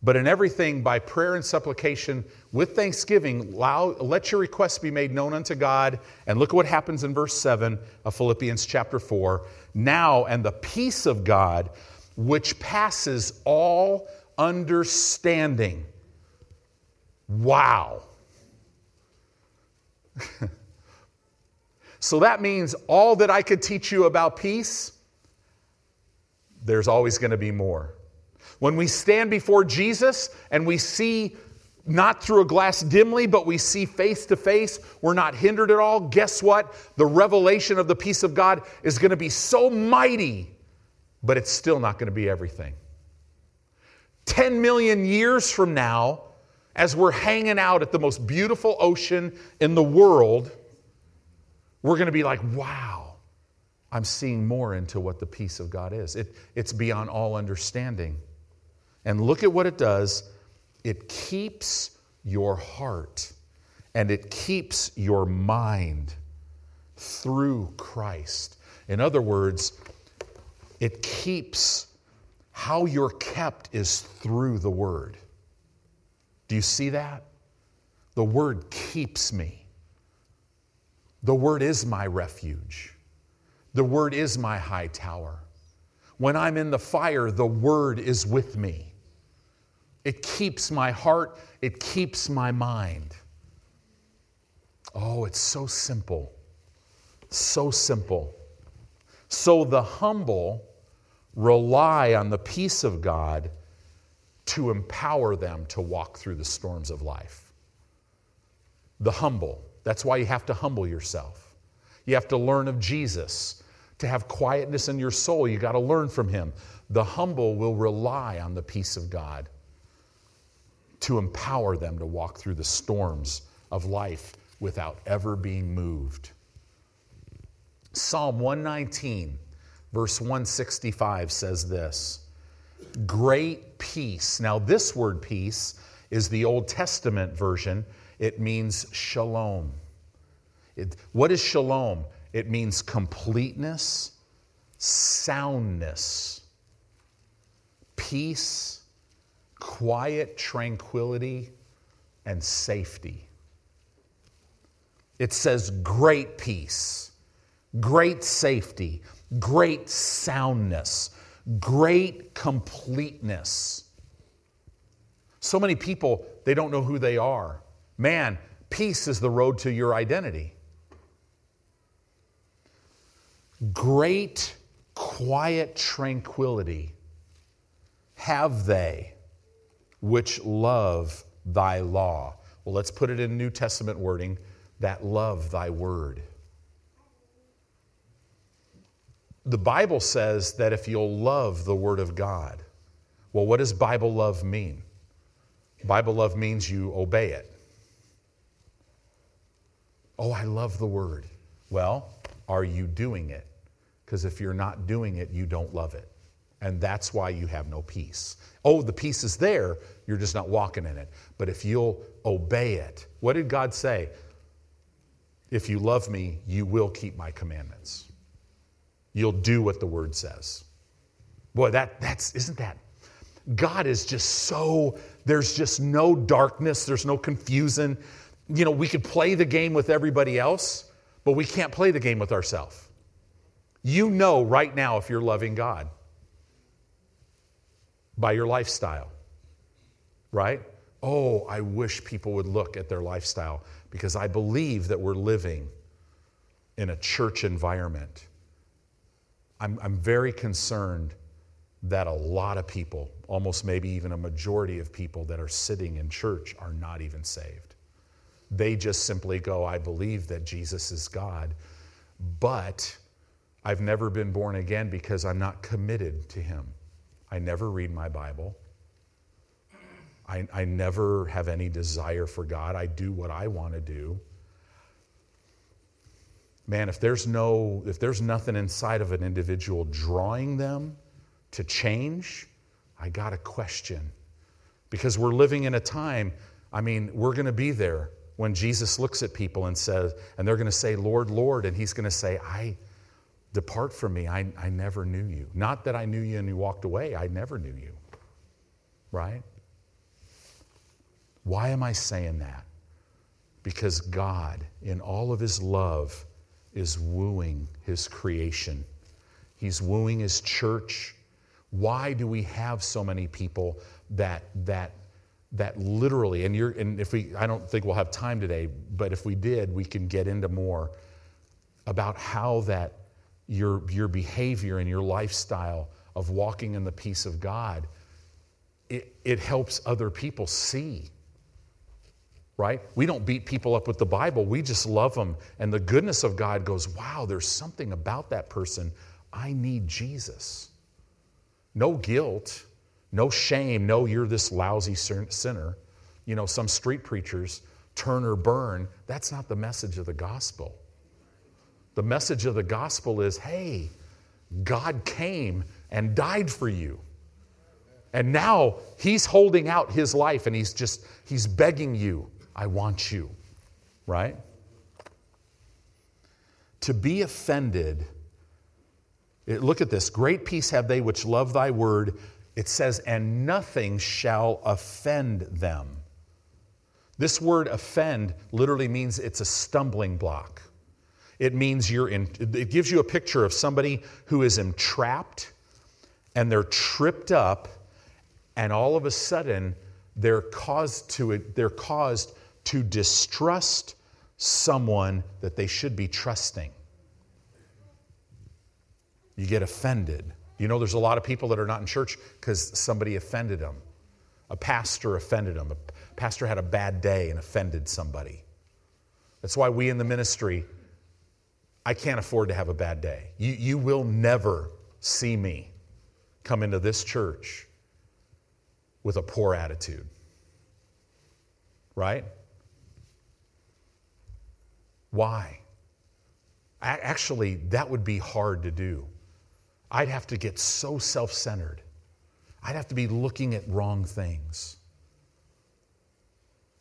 but in everything, by prayer and supplication with thanksgiving, let your requests be made known unto God. And look at what happens in verse 7 of Philippians chapter 4. Now, and the peace of God, which passes all understanding. Wow. so that means all that I could teach you about peace, there's always going to be more. When we stand before Jesus and we see not through a glass dimly, but we see face to face, we're not hindered at all. Guess what? The revelation of the peace of God is going to be so mighty, but it's still not going to be everything. 10 million years from now, as we're hanging out at the most beautiful ocean in the world, we're going to be like, wow, I'm seeing more into what the peace of God is. It, it's beyond all understanding. And look at what it does it keeps your heart and it keeps your mind through Christ. In other words, it keeps how you're kept is through the Word. Do you see that? The Word keeps me. The Word is my refuge. The Word is my high tower. When I'm in the fire, the Word is with me. It keeps my heart, it keeps my mind. Oh, it's so simple. So simple. So the humble rely on the peace of God to empower them to walk through the storms of life. The humble. That's why you have to humble yourself. You have to learn of Jesus. To have quietness in your soul, you got to learn from him. The humble will rely on the peace of God to empower them to walk through the storms of life without ever being moved. Psalm 119, verse 165 says this Great peace. Now, this word peace is the Old Testament version, it means shalom. It, what is shalom? It means completeness, soundness, peace quiet tranquility and safety. It says great peace, great safety, great soundness, great completeness. So many people, they don't know who they are. Man, peace is the road to your identity. Great, quiet tranquility have they which love thy law. Well, let's put it in New Testament wording that love thy word. the Bible says that if you'll love the Word of God, well, what does Bible love mean? Bible love means you obey it. Oh, I love the Word. Well, are you doing it? Because if you're not doing it, you don't love it. And that's why you have no peace. Oh, the peace is there, you're just not walking in it. But if you'll obey it, what did God say? If you love me, you will keep my commandments. You'll do what the word says. Boy, that that's isn't that God is just so there's just no darkness, there's no confusion. You know, we could play the game with everybody else, but we can't play the game with ourselves. You know right now if you're loving God by your lifestyle, right? Oh, I wish people would look at their lifestyle because I believe that we're living in a church environment. I'm, I'm very concerned that a lot of people, almost maybe even a majority of people that are sitting in church, are not even saved. They just simply go, I believe that Jesus is God, but I've never been born again because I'm not committed to Him. I never read my Bible. I, I never have any desire for God. I do what I want to do. Man, if there's no, if there's nothing inside of an individual drawing them to change, I got a question. Because we're living in a time, I mean, we're going to be there when Jesus looks at people and says, and they're going to say, Lord, Lord, and he's going to say, I, Depart from me, I, I never knew you. Not that I knew you and you walked away, I never knew you. Right? Why am I saying that? Because God, in all of His love, is wooing His creation. He's wooing His church. Why do we have so many people that, that, that literally, and, you're, and if we, I don't think we'll have time today, but if we did, we can get into more about how that your, your behavior and your lifestyle of walking in the peace of God, it, it helps other people see. Right? We don't beat people up with the Bible, we just love them. And the goodness of God goes, wow, there's something about that person. I need Jesus. No guilt, no shame, no, you're this lousy sinner. You know, some street preachers, turn or burn, that's not the message of the gospel. The message of the gospel is hey, God came and died for you. And now he's holding out his life and he's just, he's begging you, I want you, right? To be offended, it, look at this great peace have they which love thy word. It says, and nothing shall offend them. This word offend literally means it's a stumbling block. It means you're in, it gives you a picture of somebody who is entrapped and they're tripped up, and all of a sudden they're caused to, they're caused to distrust someone that they should be trusting. You get offended. You know, there's a lot of people that are not in church because somebody offended them. A pastor offended them. A pastor had a bad day and offended somebody. That's why we in the ministry I can't afford to have a bad day. You, you will never see me come into this church with a poor attitude. Right? Why? Actually, that would be hard to do. I'd have to get so self centered. I'd have to be looking at wrong things.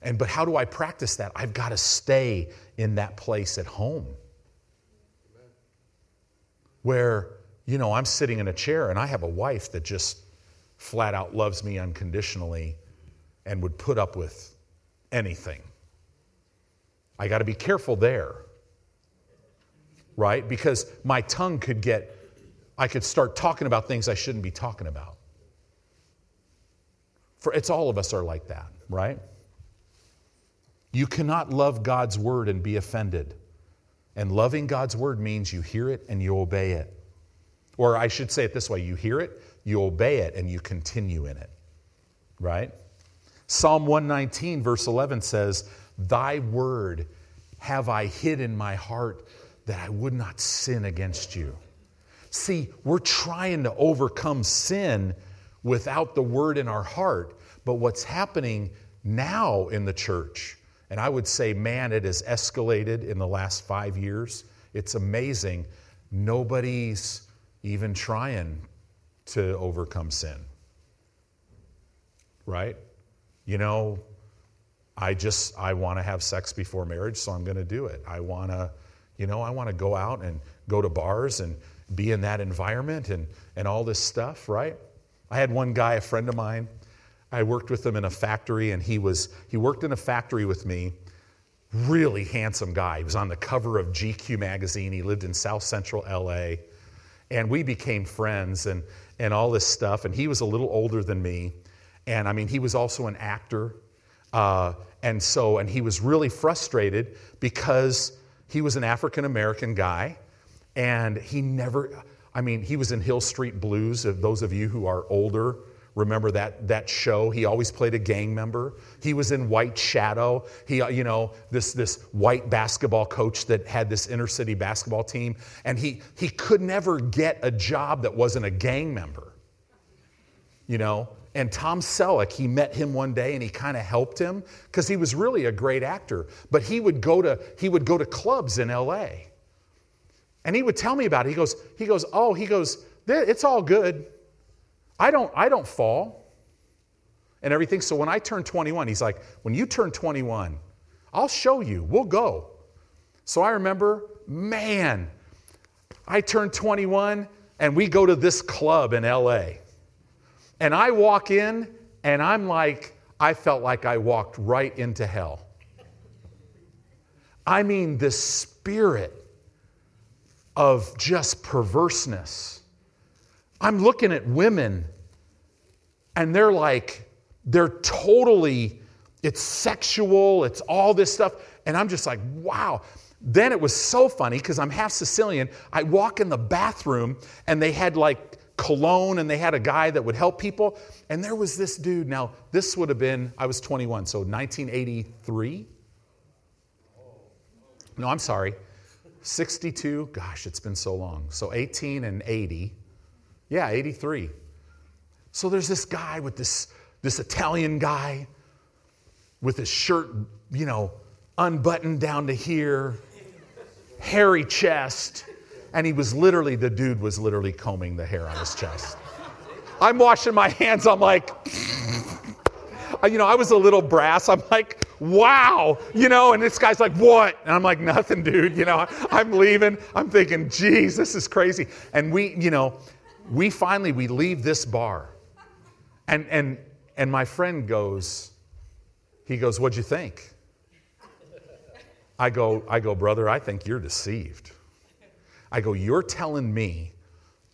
And but how do I practice that? I've got to stay in that place at home where, you know, I'm sitting in a chair and I have a wife that just flat out loves me unconditionally and would put up with anything. I got to be careful there, right? Because my tongue could get, I could start talking about things I shouldn't be talking about. For it's all of us are like that, right? You cannot love God's word and be offended. And loving God's word means you hear it and you obey it. Or I should say it this way you hear it, you obey it, and you continue in it. Right? Psalm 119, verse 11 says, Thy word have I hid in my heart that I would not sin against you. See, we're trying to overcome sin without the word in our heart. But what's happening now in the church, and I would say, man, it has escalated in the last five years. It's amazing. Nobody's even trying to overcome sin. Right? You know, I just I want to have sex before marriage, so I'm going to do it. I want to, you know, I want to go out and go to bars and be in that environment and and all this stuff, right? I had one guy, a friend of mine, I worked with him in a factory and he was he worked in a factory with me. Really handsome guy. He was on the cover of GQ magazine. He lived in South Central LA. And we became friends and and all this stuff and he was a little older than me. And I mean, he was also an actor. Uh, and so, and he was really frustrated because he was an African American guy and he never, I mean, he was in Hill Street Blues. Those of you who are older remember that, that show, he always played a gang member. He was in White Shadow. He, uh, you know, this, this white basketball coach that had this inner city basketball team. And he, he could never get a job that wasn't a gang member. You know, and Tom Selleck, he met him one day and he kind of helped him because he was really a great actor. But he would go to he would go to clubs in LA. And he would tell me about it. He goes, he goes, oh, he goes, it's all good. I don't, I don't fall and everything. So when I turn 21, he's like, when you turn 21, I'll show you. We'll go. So I remember, man, I turned 21 and we go to this club in LA. And I walk in and I'm like, I felt like I walked right into hell. I mean, the spirit of just perverseness. I'm looking at women and they're like, they're totally, it's sexual, it's all this stuff. And I'm just like, wow. Then it was so funny because I'm half Sicilian. I walk in the bathroom and they had like cologne and they had a guy that would help people. And there was this dude. Now, this would have been, I was 21, so 1983. No, I'm sorry. 62. Gosh, it's been so long. So 18 and 80. Yeah, 83. So there's this guy with this, this Italian guy with his shirt, you know, unbuttoned down to here, hairy chest and he was literally, the dude was literally combing the hair on his chest. I'm washing my hands. I'm like, you know, I was a little brass. I'm like, wow, you know, and this guy's like, what? And I'm like, nothing, dude. You know, I'm leaving. I'm thinking, geez, this is crazy. And we, you know, we finally we leave this bar, and and and my friend goes, he goes, what'd you think? I go, I go, brother, I think you're deceived. I go, You're telling me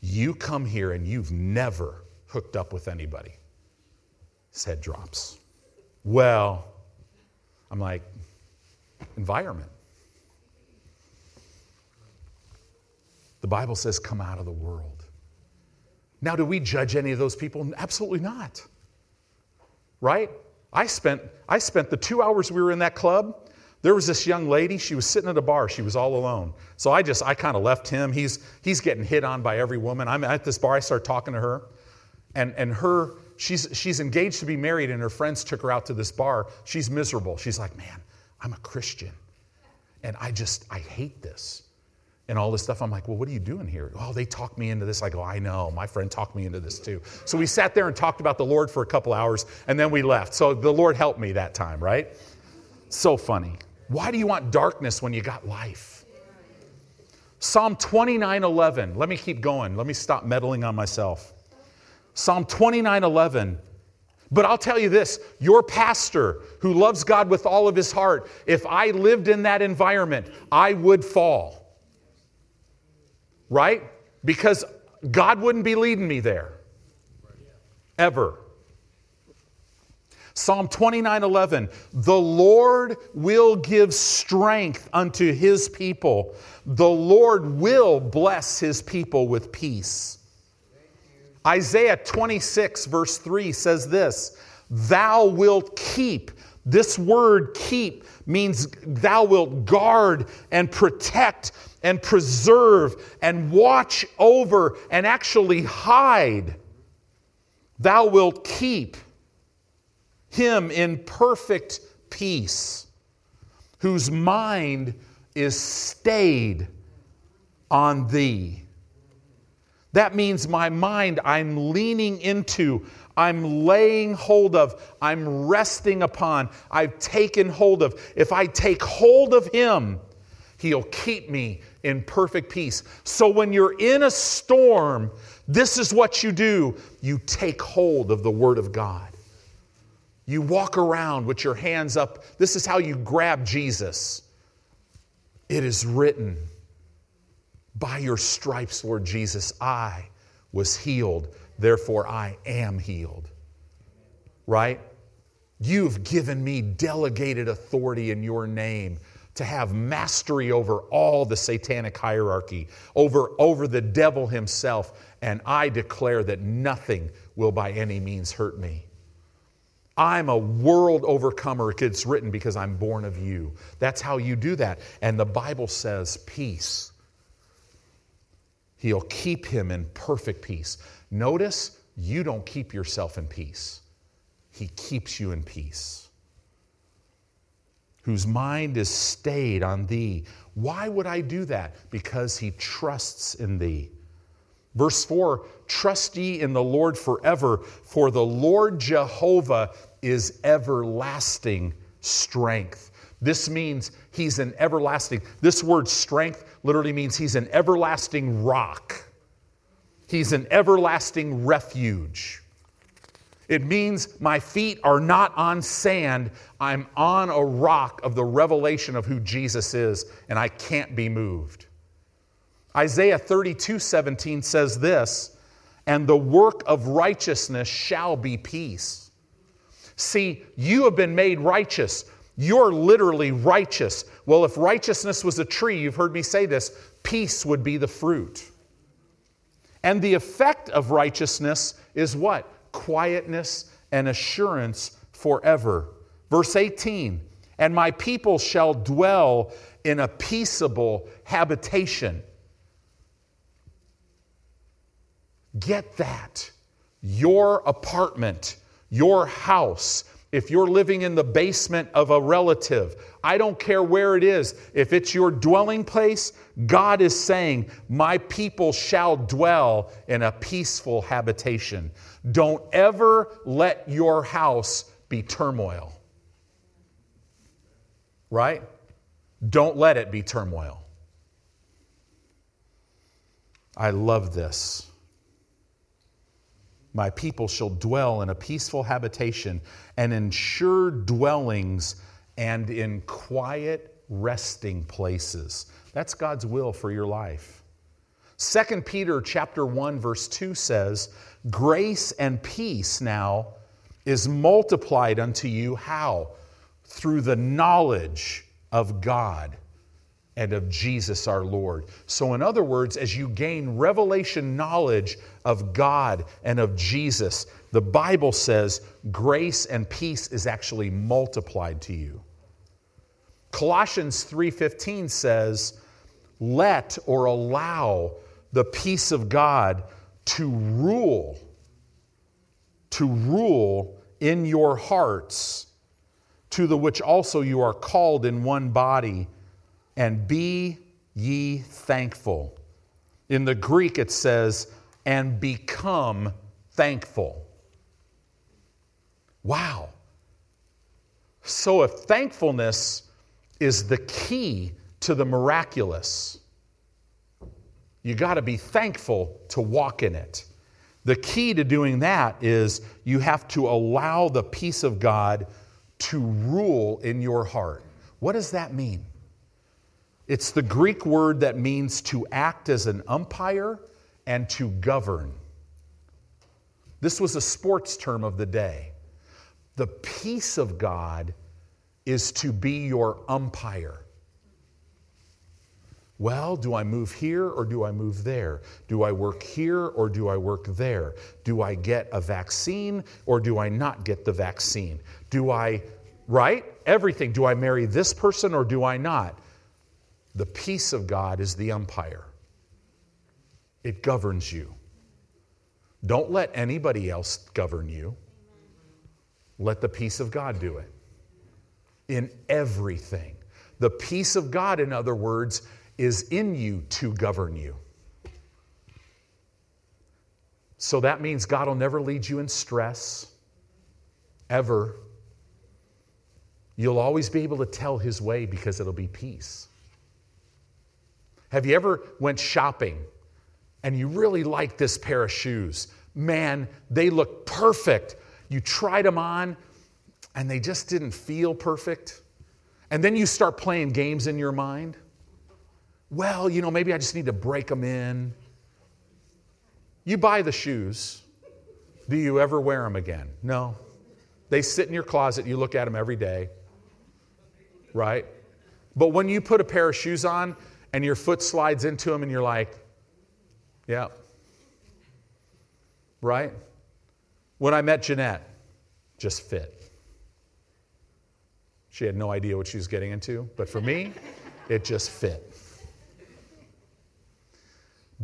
you come here and you've never hooked up with anybody. His head drops. Well, I'm like, environment. The Bible says, come out of the world. Now, do we judge any of those people? Absolutely not. Right? I spent, I spent the two hours we were in that club there was this young lady, she was sitting at a bar, she was all alone. So I just, I kind of left him. He's, he's getting hit on by every woman. I'm at this bar, I start talking to her. And, and her, she's, she's engaged to be married, and her friends took her out to this bar. She's miserable. She's like, man, I'm a Christian. And I just, I hate this. And all this stuff. I'm like, well, what are you doing here? Oh, they talked me into this. I go, oh, I know. My friend talked me into this too. So we sat there and talked about the Lord for a couple hours, and then we left. So the Lord helped me that time, right? So funny. Why do you want darkness when you got life? Psalm 29 11. Let me keep going. Let me stop meddling on myself. Psalm 29 11. But I'll tell you this your pastor who loves God with all of his heart, if I lived in that environment, I would fall. Right? Because God wouldn't be leading me there. Ever. Psalm 29 11, the Lord will give strength unto his people. The Lord will bless his people with peace. Isaiah 26, verse 3 says this Thou wilt keep This word keep means thou wilt guard and protect and preserve and watch over and actually hide. Thou wilt keep him in perfect peace, whose mind is stayed on thee. That means my mind I'm leaning into, I'm laying hold of, I'm resting upon, I've taken hold of. If I take hold of Him, He'll keep me in perfect peace. So when you're in a storm, this is what you do you take hold of the Word of God. You walk around with your hands up. This is how you grab Jesus. It is written, By your stripes, Lord Jesus, I was healed, therefore I am healed. Right? You've given me delegated authority in your name to have mastery over all the satanic hierarchy, over, over the devil himself, and I declare that nothing will by any means hurt me. I'm a world overcomer. It's written because I'm born of you. That's how you do that. And the Bible says peace. He'll keep him in perfect peace. Notice you don't keep yourself in peace, He keeps you in peace whose mind is stayed on thee. Why would I do that? Because he trusts in thee. Verse 4 Trust ye in the Lord forever, for the Lord Jehovah is everlasting strength. This means he's an everlasting. This word strength literally means he's an everlasting rock. He's an everlasting refuge. It means my feet are not on sand, I'm on a rock of the revelation of who Jesus is, and I can't be moved. Isaiah 32 17 says this, and the work of righteousness shall be peace. See, you have been made righteous. You're literally righteous. Well, if righteousness was a tree, you've heard me say this, peace would be the fruit. And the effect of righteousness is what? Quietness, and assurance forever. Verse 18 And my people shall dwell in a peaceable habitation. Get that. Your apartment, your house, if you're living in the basement of a relative, I don't care where it is. If it's your dwelling place, God is saying, My people shall dwell in a peaceful habitation. Don't ever let your house be turmoil. Right? Don't let it be turmoil. I love this. My people shall dwell in a peaceful habitation and in sure dwellings and in quiet resting places. That's God's will for your life. 2 Peter chapter 1 verse 2 says, "Grace and peace now is multiplied unto you how? Through the knowledge of God and of Jesus our Lord. So, in other words, as you gain revelation knowledge of God and of Jesus, the Bible says grace and peace is actually multiplied to you. Colossians 3:15 says, "Let or allow the peace of God to rule to rule in your hearts, to the which also you are called in one body." and be ye thankful. In the Greek, it says, and become thankful. Wow. So, if thankfulness is the key to the miraculous, you got to be thankful to walk in it. The key to doing that is you have to allow the peace of God to rule in your heart. What does that mean? It's the Greek word that means to act as an umpire and to govern. This was a sports term of the day. The peace of God is to be your umpire. Well, do I move here or do I move there? Do I work here or do I work there? Do I get a vaccine or do I not get the vaccine? Do I right? Everything. Do I marry this person or do I not? The peace of God is the umpire, it governs you. Don't let anybody else govern you. Let the peace of God do it in everything. The peace of God, in other words, is in you to govern you. So that means God will never lead you in stress, ever. You'll always be able to tell His way because it'll be peace. Have you ever went shopping and you really like this pair of shoes? Man, they look perfect. You tried them on and they just didn't feel perfect. And then you start playing games in your mind. Well, you know, maybe I just need to break them in. You buy the shoes. Do you ever wear them again? No. They sit in your closet. You look at them every day. Right? But when you put a pair of shoes on and your foot slides into them and you're like, yeah. Right? When I met Jeanette, just fit. She had no idea what she was getting into, but for me, it just fit.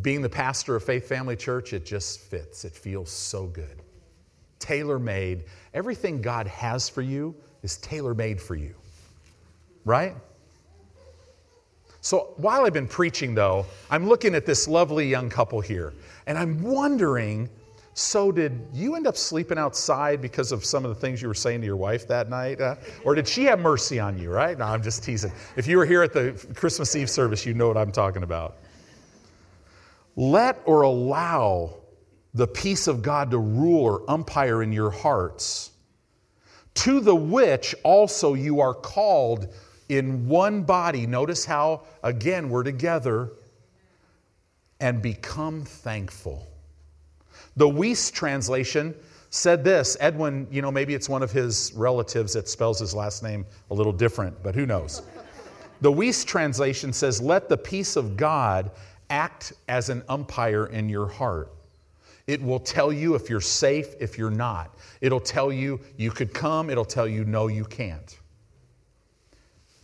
Being the pastor of Faith Family Church, it just fits. It feels so good. Tailor made. Everything God has for you is tailor made for you, right? So while I've been preaching, though, I'm looking at this lovely young couple here, and I'm wondering so, did you end up sleeping outside because of some of the things you were saying to your wife that night? Uh, or did she have mercy on you, right? No, I'm just teasing. If you were here at the Christmas Eve service, you know what I'm talking about. Let or allow the peace of God to rule or umpire in your hearts, to the which also you are called in one body. Notice how, again, we're together and become thankful. The Wuest translation said this. Edwin, you know, maybe it's one of his relatives that spells his last name a little different, but who knows? The Wuest translation says, Let the peace of God act as an umpire in your heart. It will tell you if you're safe, if you're not. It'll tell you you could come, it'll tell you no, you can't.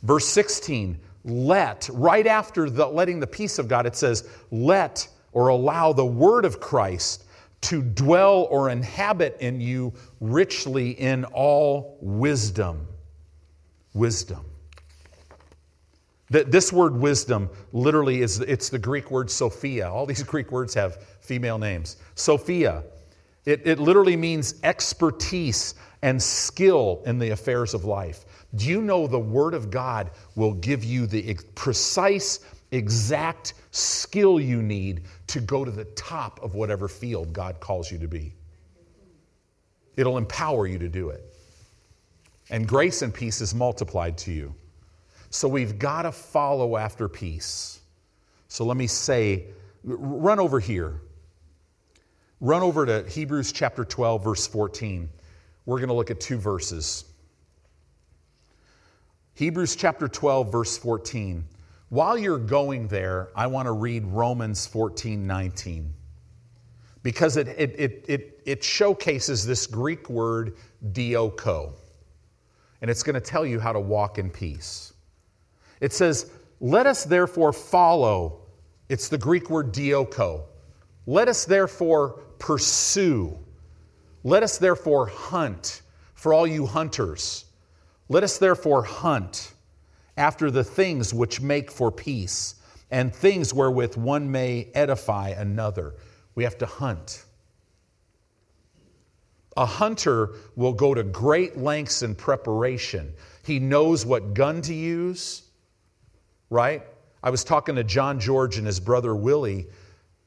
Verse 16, let, right after the letting the peace of God, it says, let or allow the word of Christ to dwell or inhabit in you richly in all wisdom. Wisdom. This word wisdom literally is it's the Greek word Sophia. All these Greek words have female names. Sophia. It, it literally means expertise and skill in the affairs of life. Do you know the Word of God will give you the precise, exact skill you need to go to the top of whatever field God calls you to be. It'll empower you to do it. And grace and peace is multiplied to you. So we've got to follow after peace. So let me say, run over here. Run over to Hebrews chapter 12, verse 14. We're going to look at two verses. Hebrews chapter 12, verse 14. While you're going there, I want to read Romans 14 19 because it, it, it, it, it showcases this Greek word dioko. And it's going to tell you how to walk in peace. It says, Let us therefore follow. It's the Greek word dioko. Let us therefore pursue. Let us therefore hunt. For all you hunters, let us therefore hunt after the things which make for peace, and things wherewith one may edify another. We have to hunt. A hunter will go to great lengths in preparation. He knows what gun to use, right? I was talking to John George and his brother Willie.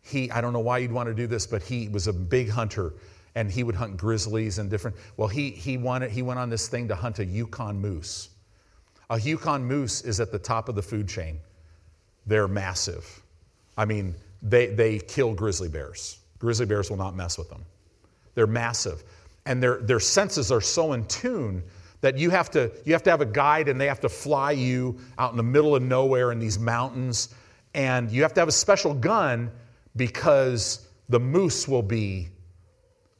He, I don't know why you'd want to do this, but he was a big hunter and he would hunt grizzlies and different. Well, he, he, wanted, he went on this thing to hunt a Yukon moose. A Yukon moose is at the top of the food chain. They're massive. I mean, they, they kill grizzly bears. Grizzly bears will not mess with them. They're massive. And their, their senses are so in tune that you have, to, you have to have a guide and they have to fly you out in the middle of nowhere in these mountains. And you have to have a special gun because the moose will be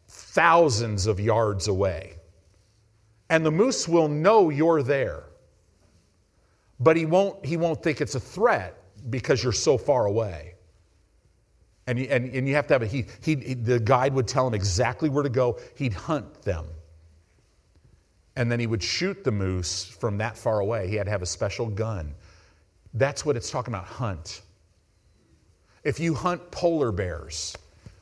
thousands of yards away. And the moose will know you're there. But he won't, he won't think it's a threat because you're so far away. And and, and you have to have a, he, he, the guide would tell him exactly where to go. He'd hunt them. And then he would shoot the moose from that far away. He had to have a special gun. That's what it's talking about hunt. If you hunt polar bears,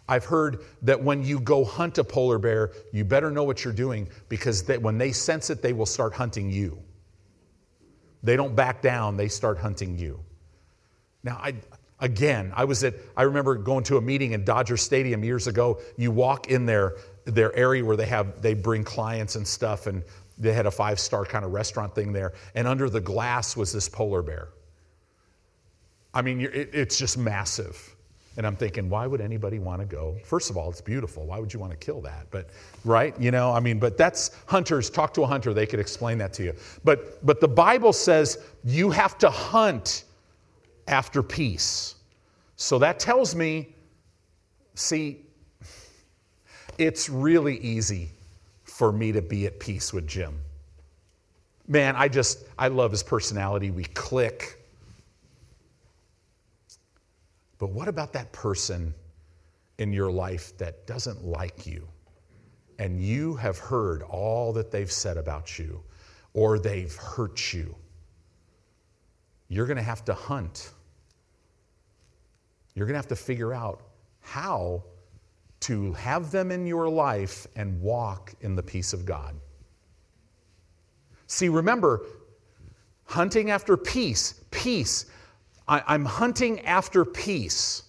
I've heard that when you go hunt a polar bear, you better know what you're doing because they, when they sense it, they will start hunting you. They don't back down, they start hunting you. Now, I, again, I was at, I remember going to a meeting in Dodger Stadium years ago. You walk in their, their area where they have, they bring clients and stuff, and they had a five star kind of restaurant thing there. And under the glass was this polar bear. I mean, it, it's just massive. And I'm thinking, why would anybody want to go? First of all, it's beautiful. Why would you want to kill that? But, right? You know, I mean, but that's hunters. Talk to a hunter, they could explain that to you. But, but the Bible says you have to hunt after peace. So that tells me, see, it's really easy for me to be at peace with Jim. Man, I just, I love his personality. We click. But what about that person in your life that doesn't like you? And you have heard all that they've said about you, or they've hurt you. You're going to have to hunt you're going to have to figure out how to have them in your life and walk in the peace of God. See, remember, hunting after peace, peace. I, am hunting after peace.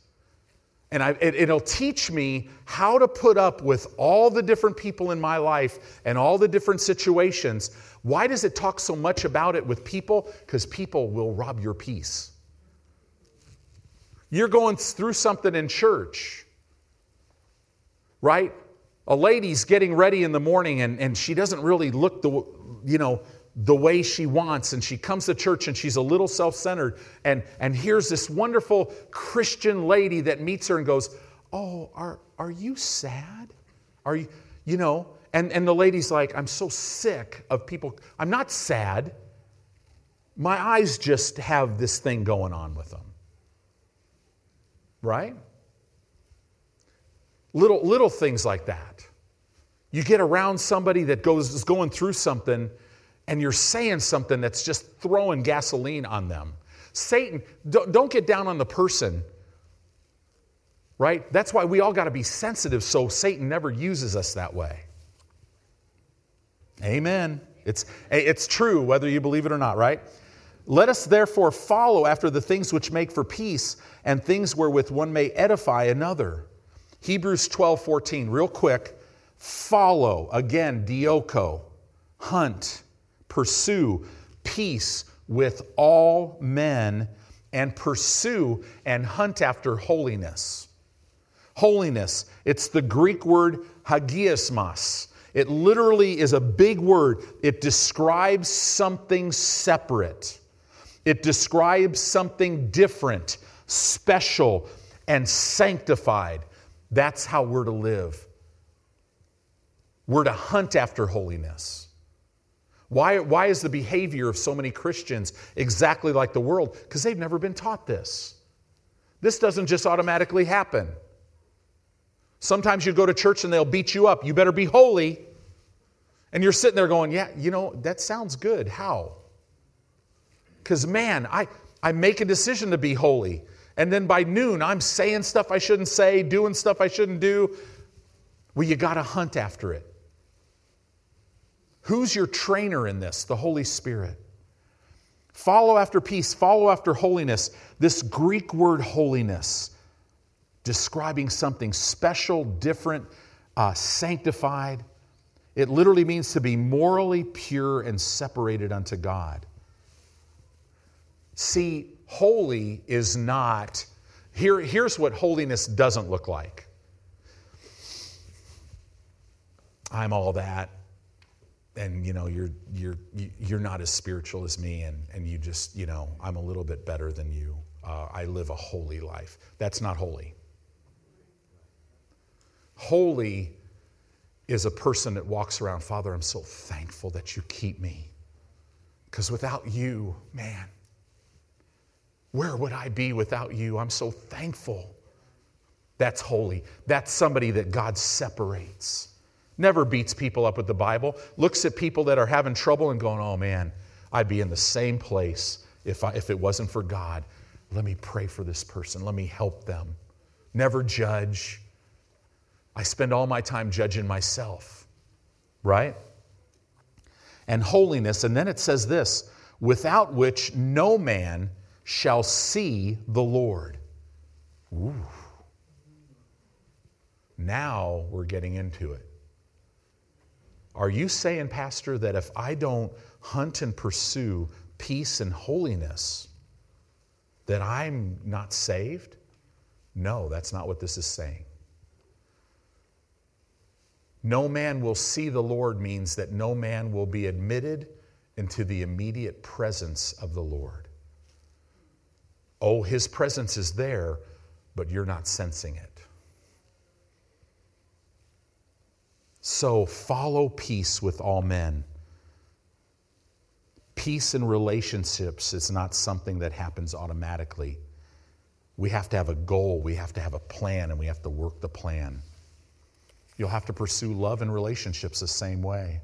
And I, it, it'll teach me how to put up with all the different people in my life and all the different situations. Why does it talk so much about it with people? Because people will rob your peace. You're going through something in church, right? A lady's getting ready in the morning and, and she doesn't really look the, you know, the way she wants. And she comes to church and she's a little self-centered. And, and here's this wonderful christian lady that meets her and goes oh are, are you sad? Are you you know? And, and the lady's like i'm so sick of people. I'm not sad. My eyes just have this thing going on with them. Right? Little, little things like that. You get around somebody that goes, is going through something and you're saying something that's just throwing gasoline on them. Satan, don't, don't get down on the person, right? That's why we all got to be sensitive so Satan never uses us that way. Amen. It's, it's true whether you believe it or not, right? Let us therefore follow after the things which make for peace and things wherewith one may edify another. Hebrews 12 14, real quick. Follow, again, dioko, hunt, pursue peace with all men, and pursue and hunt after holiness. Holiness, it's the Greek word hagiasmos. It literally is a big word. It describes something separate. It describes something different, special, and sanctified. That's how we're to live. We're to hunt after holiness. Why, why is the behavior of so many Christians exactly like the world? Because they've never been taught this. This doesn't just automatically happen. Sometimes you go to church and they'll beat you up. You better be holy. And you're sitting there going, Yeah, you know, that sounds good. How? Because, man, I, I make a decision to be holy. And then by noon, I'm saying stuff I shouldn't say, doing stuff I shouldn't do. Well, you got to hunt after it. Who's your trainer in this? The Holy Spirit. Follow after peace, follow after holiness. This Greek word holiness, describing something special, different, uh, sanctified. It literally means to be morally pure and separated unto God. See, holy is not, here, here's what holiness doesn't look like I'm all that, and you know, you're, you're, you're not as spiritual as me, and, and you just, you know, I'm a little bit better than you. Uh, I live a holy life. That's not holy. Holy is a person that walks around, Father, I'm so thankful that you keep me. Because without you, man, where would I be without you? I'm so thankful. That's holy. That's somebody that God separates. Never beats people up with the Bible. Looks at people that are having trouble and going, oh man, I'd be in the same place if, I, if it wasn't for God. Let me pray for this person. Let me help them. Never judge. I spend all my time judging myself, right? And holiness. And then it says this without which no man shall see the Lord. Ooh. Now we're getting into it. Are you saying, Pastor, that if I don't hunt and pursue peace and holiness, that I'm not saved? No, that's not what this is saying. No man will see the Lord means that no man will be admitted into the immediate presence of the Lord. Oh, his presence is there, but you're not sensing it. So follow peace with all men. Peace in relationships is not something that happens automatically. We have to have a goal, we have to have a plan, and we have to work the plan. You'll have to pursue love and relationships the same way.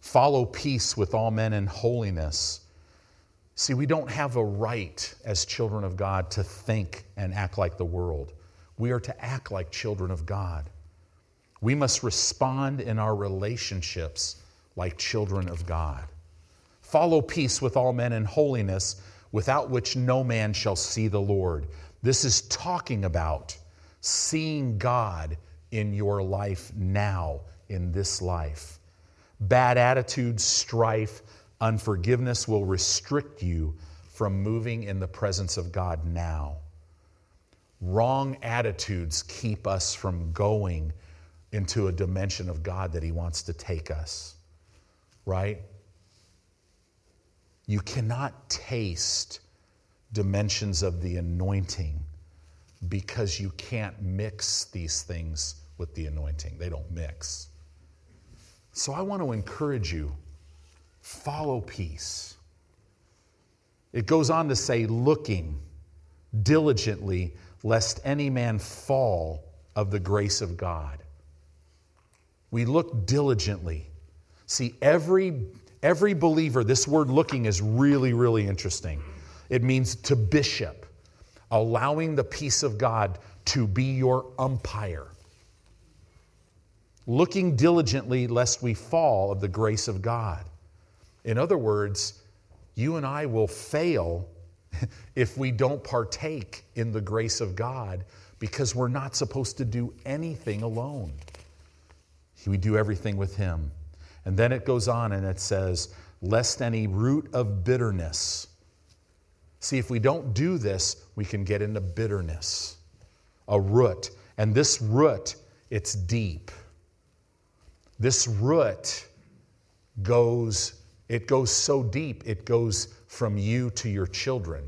Follow peace with all men in holiness. See, we don't have a right as children of God to think and act like the world. We are to act like children of God. We must respond in our relationships like children of God. Follow peace with all men in holiness, without which no man shall see the Lord. This is talking about seeing God in your life now, in this life. Bad attitudes, strife, unforgiveness will restrict you from moving in the presence of God now. Wrong attitudes keep us from going into a dimension of God that He wants to take us, right? You cannot taste dimensions of the anointing because you can't mix these things with the anointing. They don't mix. So I want to encourage you follow peace. It goes on to say, looking diligently, lest any man fall of the grace of God. We look diligently. See, every, every believer, this word looking is really, really interesting. It means to bishop allowing the peace of God to be your umpire, looking diligently lest we fall of the grace of God. In other words, you and I will fail if we don't partake in the grace of God because we're not supposed to do anything alone. We do everything with Him. And then it goes on and it says, lest any root of bitterness See, if we don't do this, we can get into bitterness, a root. And this root, it's deep. This root goes, it goes so deep, it goes from you to your children,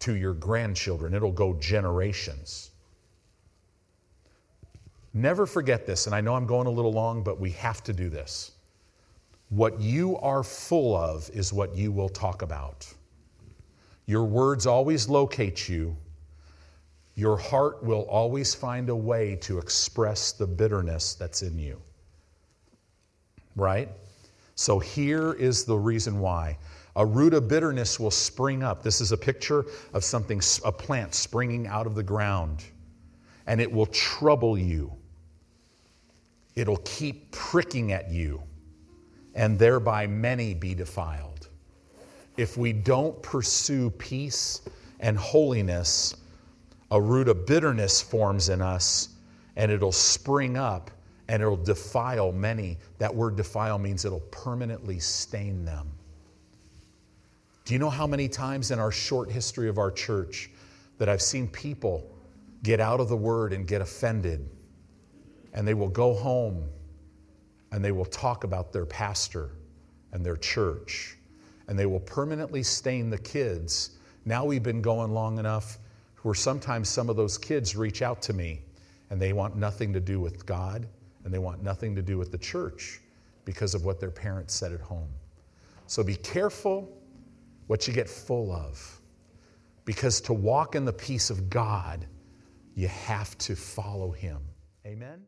to your grandchildren. It'll go generations. Never forget this, and I know I'm going a little long, but we have to do this. What you are full of is what you will talk about. Your words always locate you. Your heart will always find a way to express the bitterness that's in you. Right? So here is the reason why. A root of bitterness will spring up. This is a picture of something, a plant springing out of the ground, and it will trouble you. It'll keep pricking at you, and thereby many be defiled if we don't pursue peace and holiness, a root of bitterness forms in us and it'll spring up and it'll defile many. That word defile means it'll permanently stain them. Do you know how many times in our short history of our church that I've seen people get out of the word and get offended? And they will go home and they will talk about their pastor and their church and they will permanently stain the kids. Now we've been going long enough where sometimes some of those kids reach out to me and they want nothing to do with God. And they want nothing to do with the church because of what their parents said at home. So be careful what you get full of. Because to walk in the peace of God, you have to follow Him. Amen?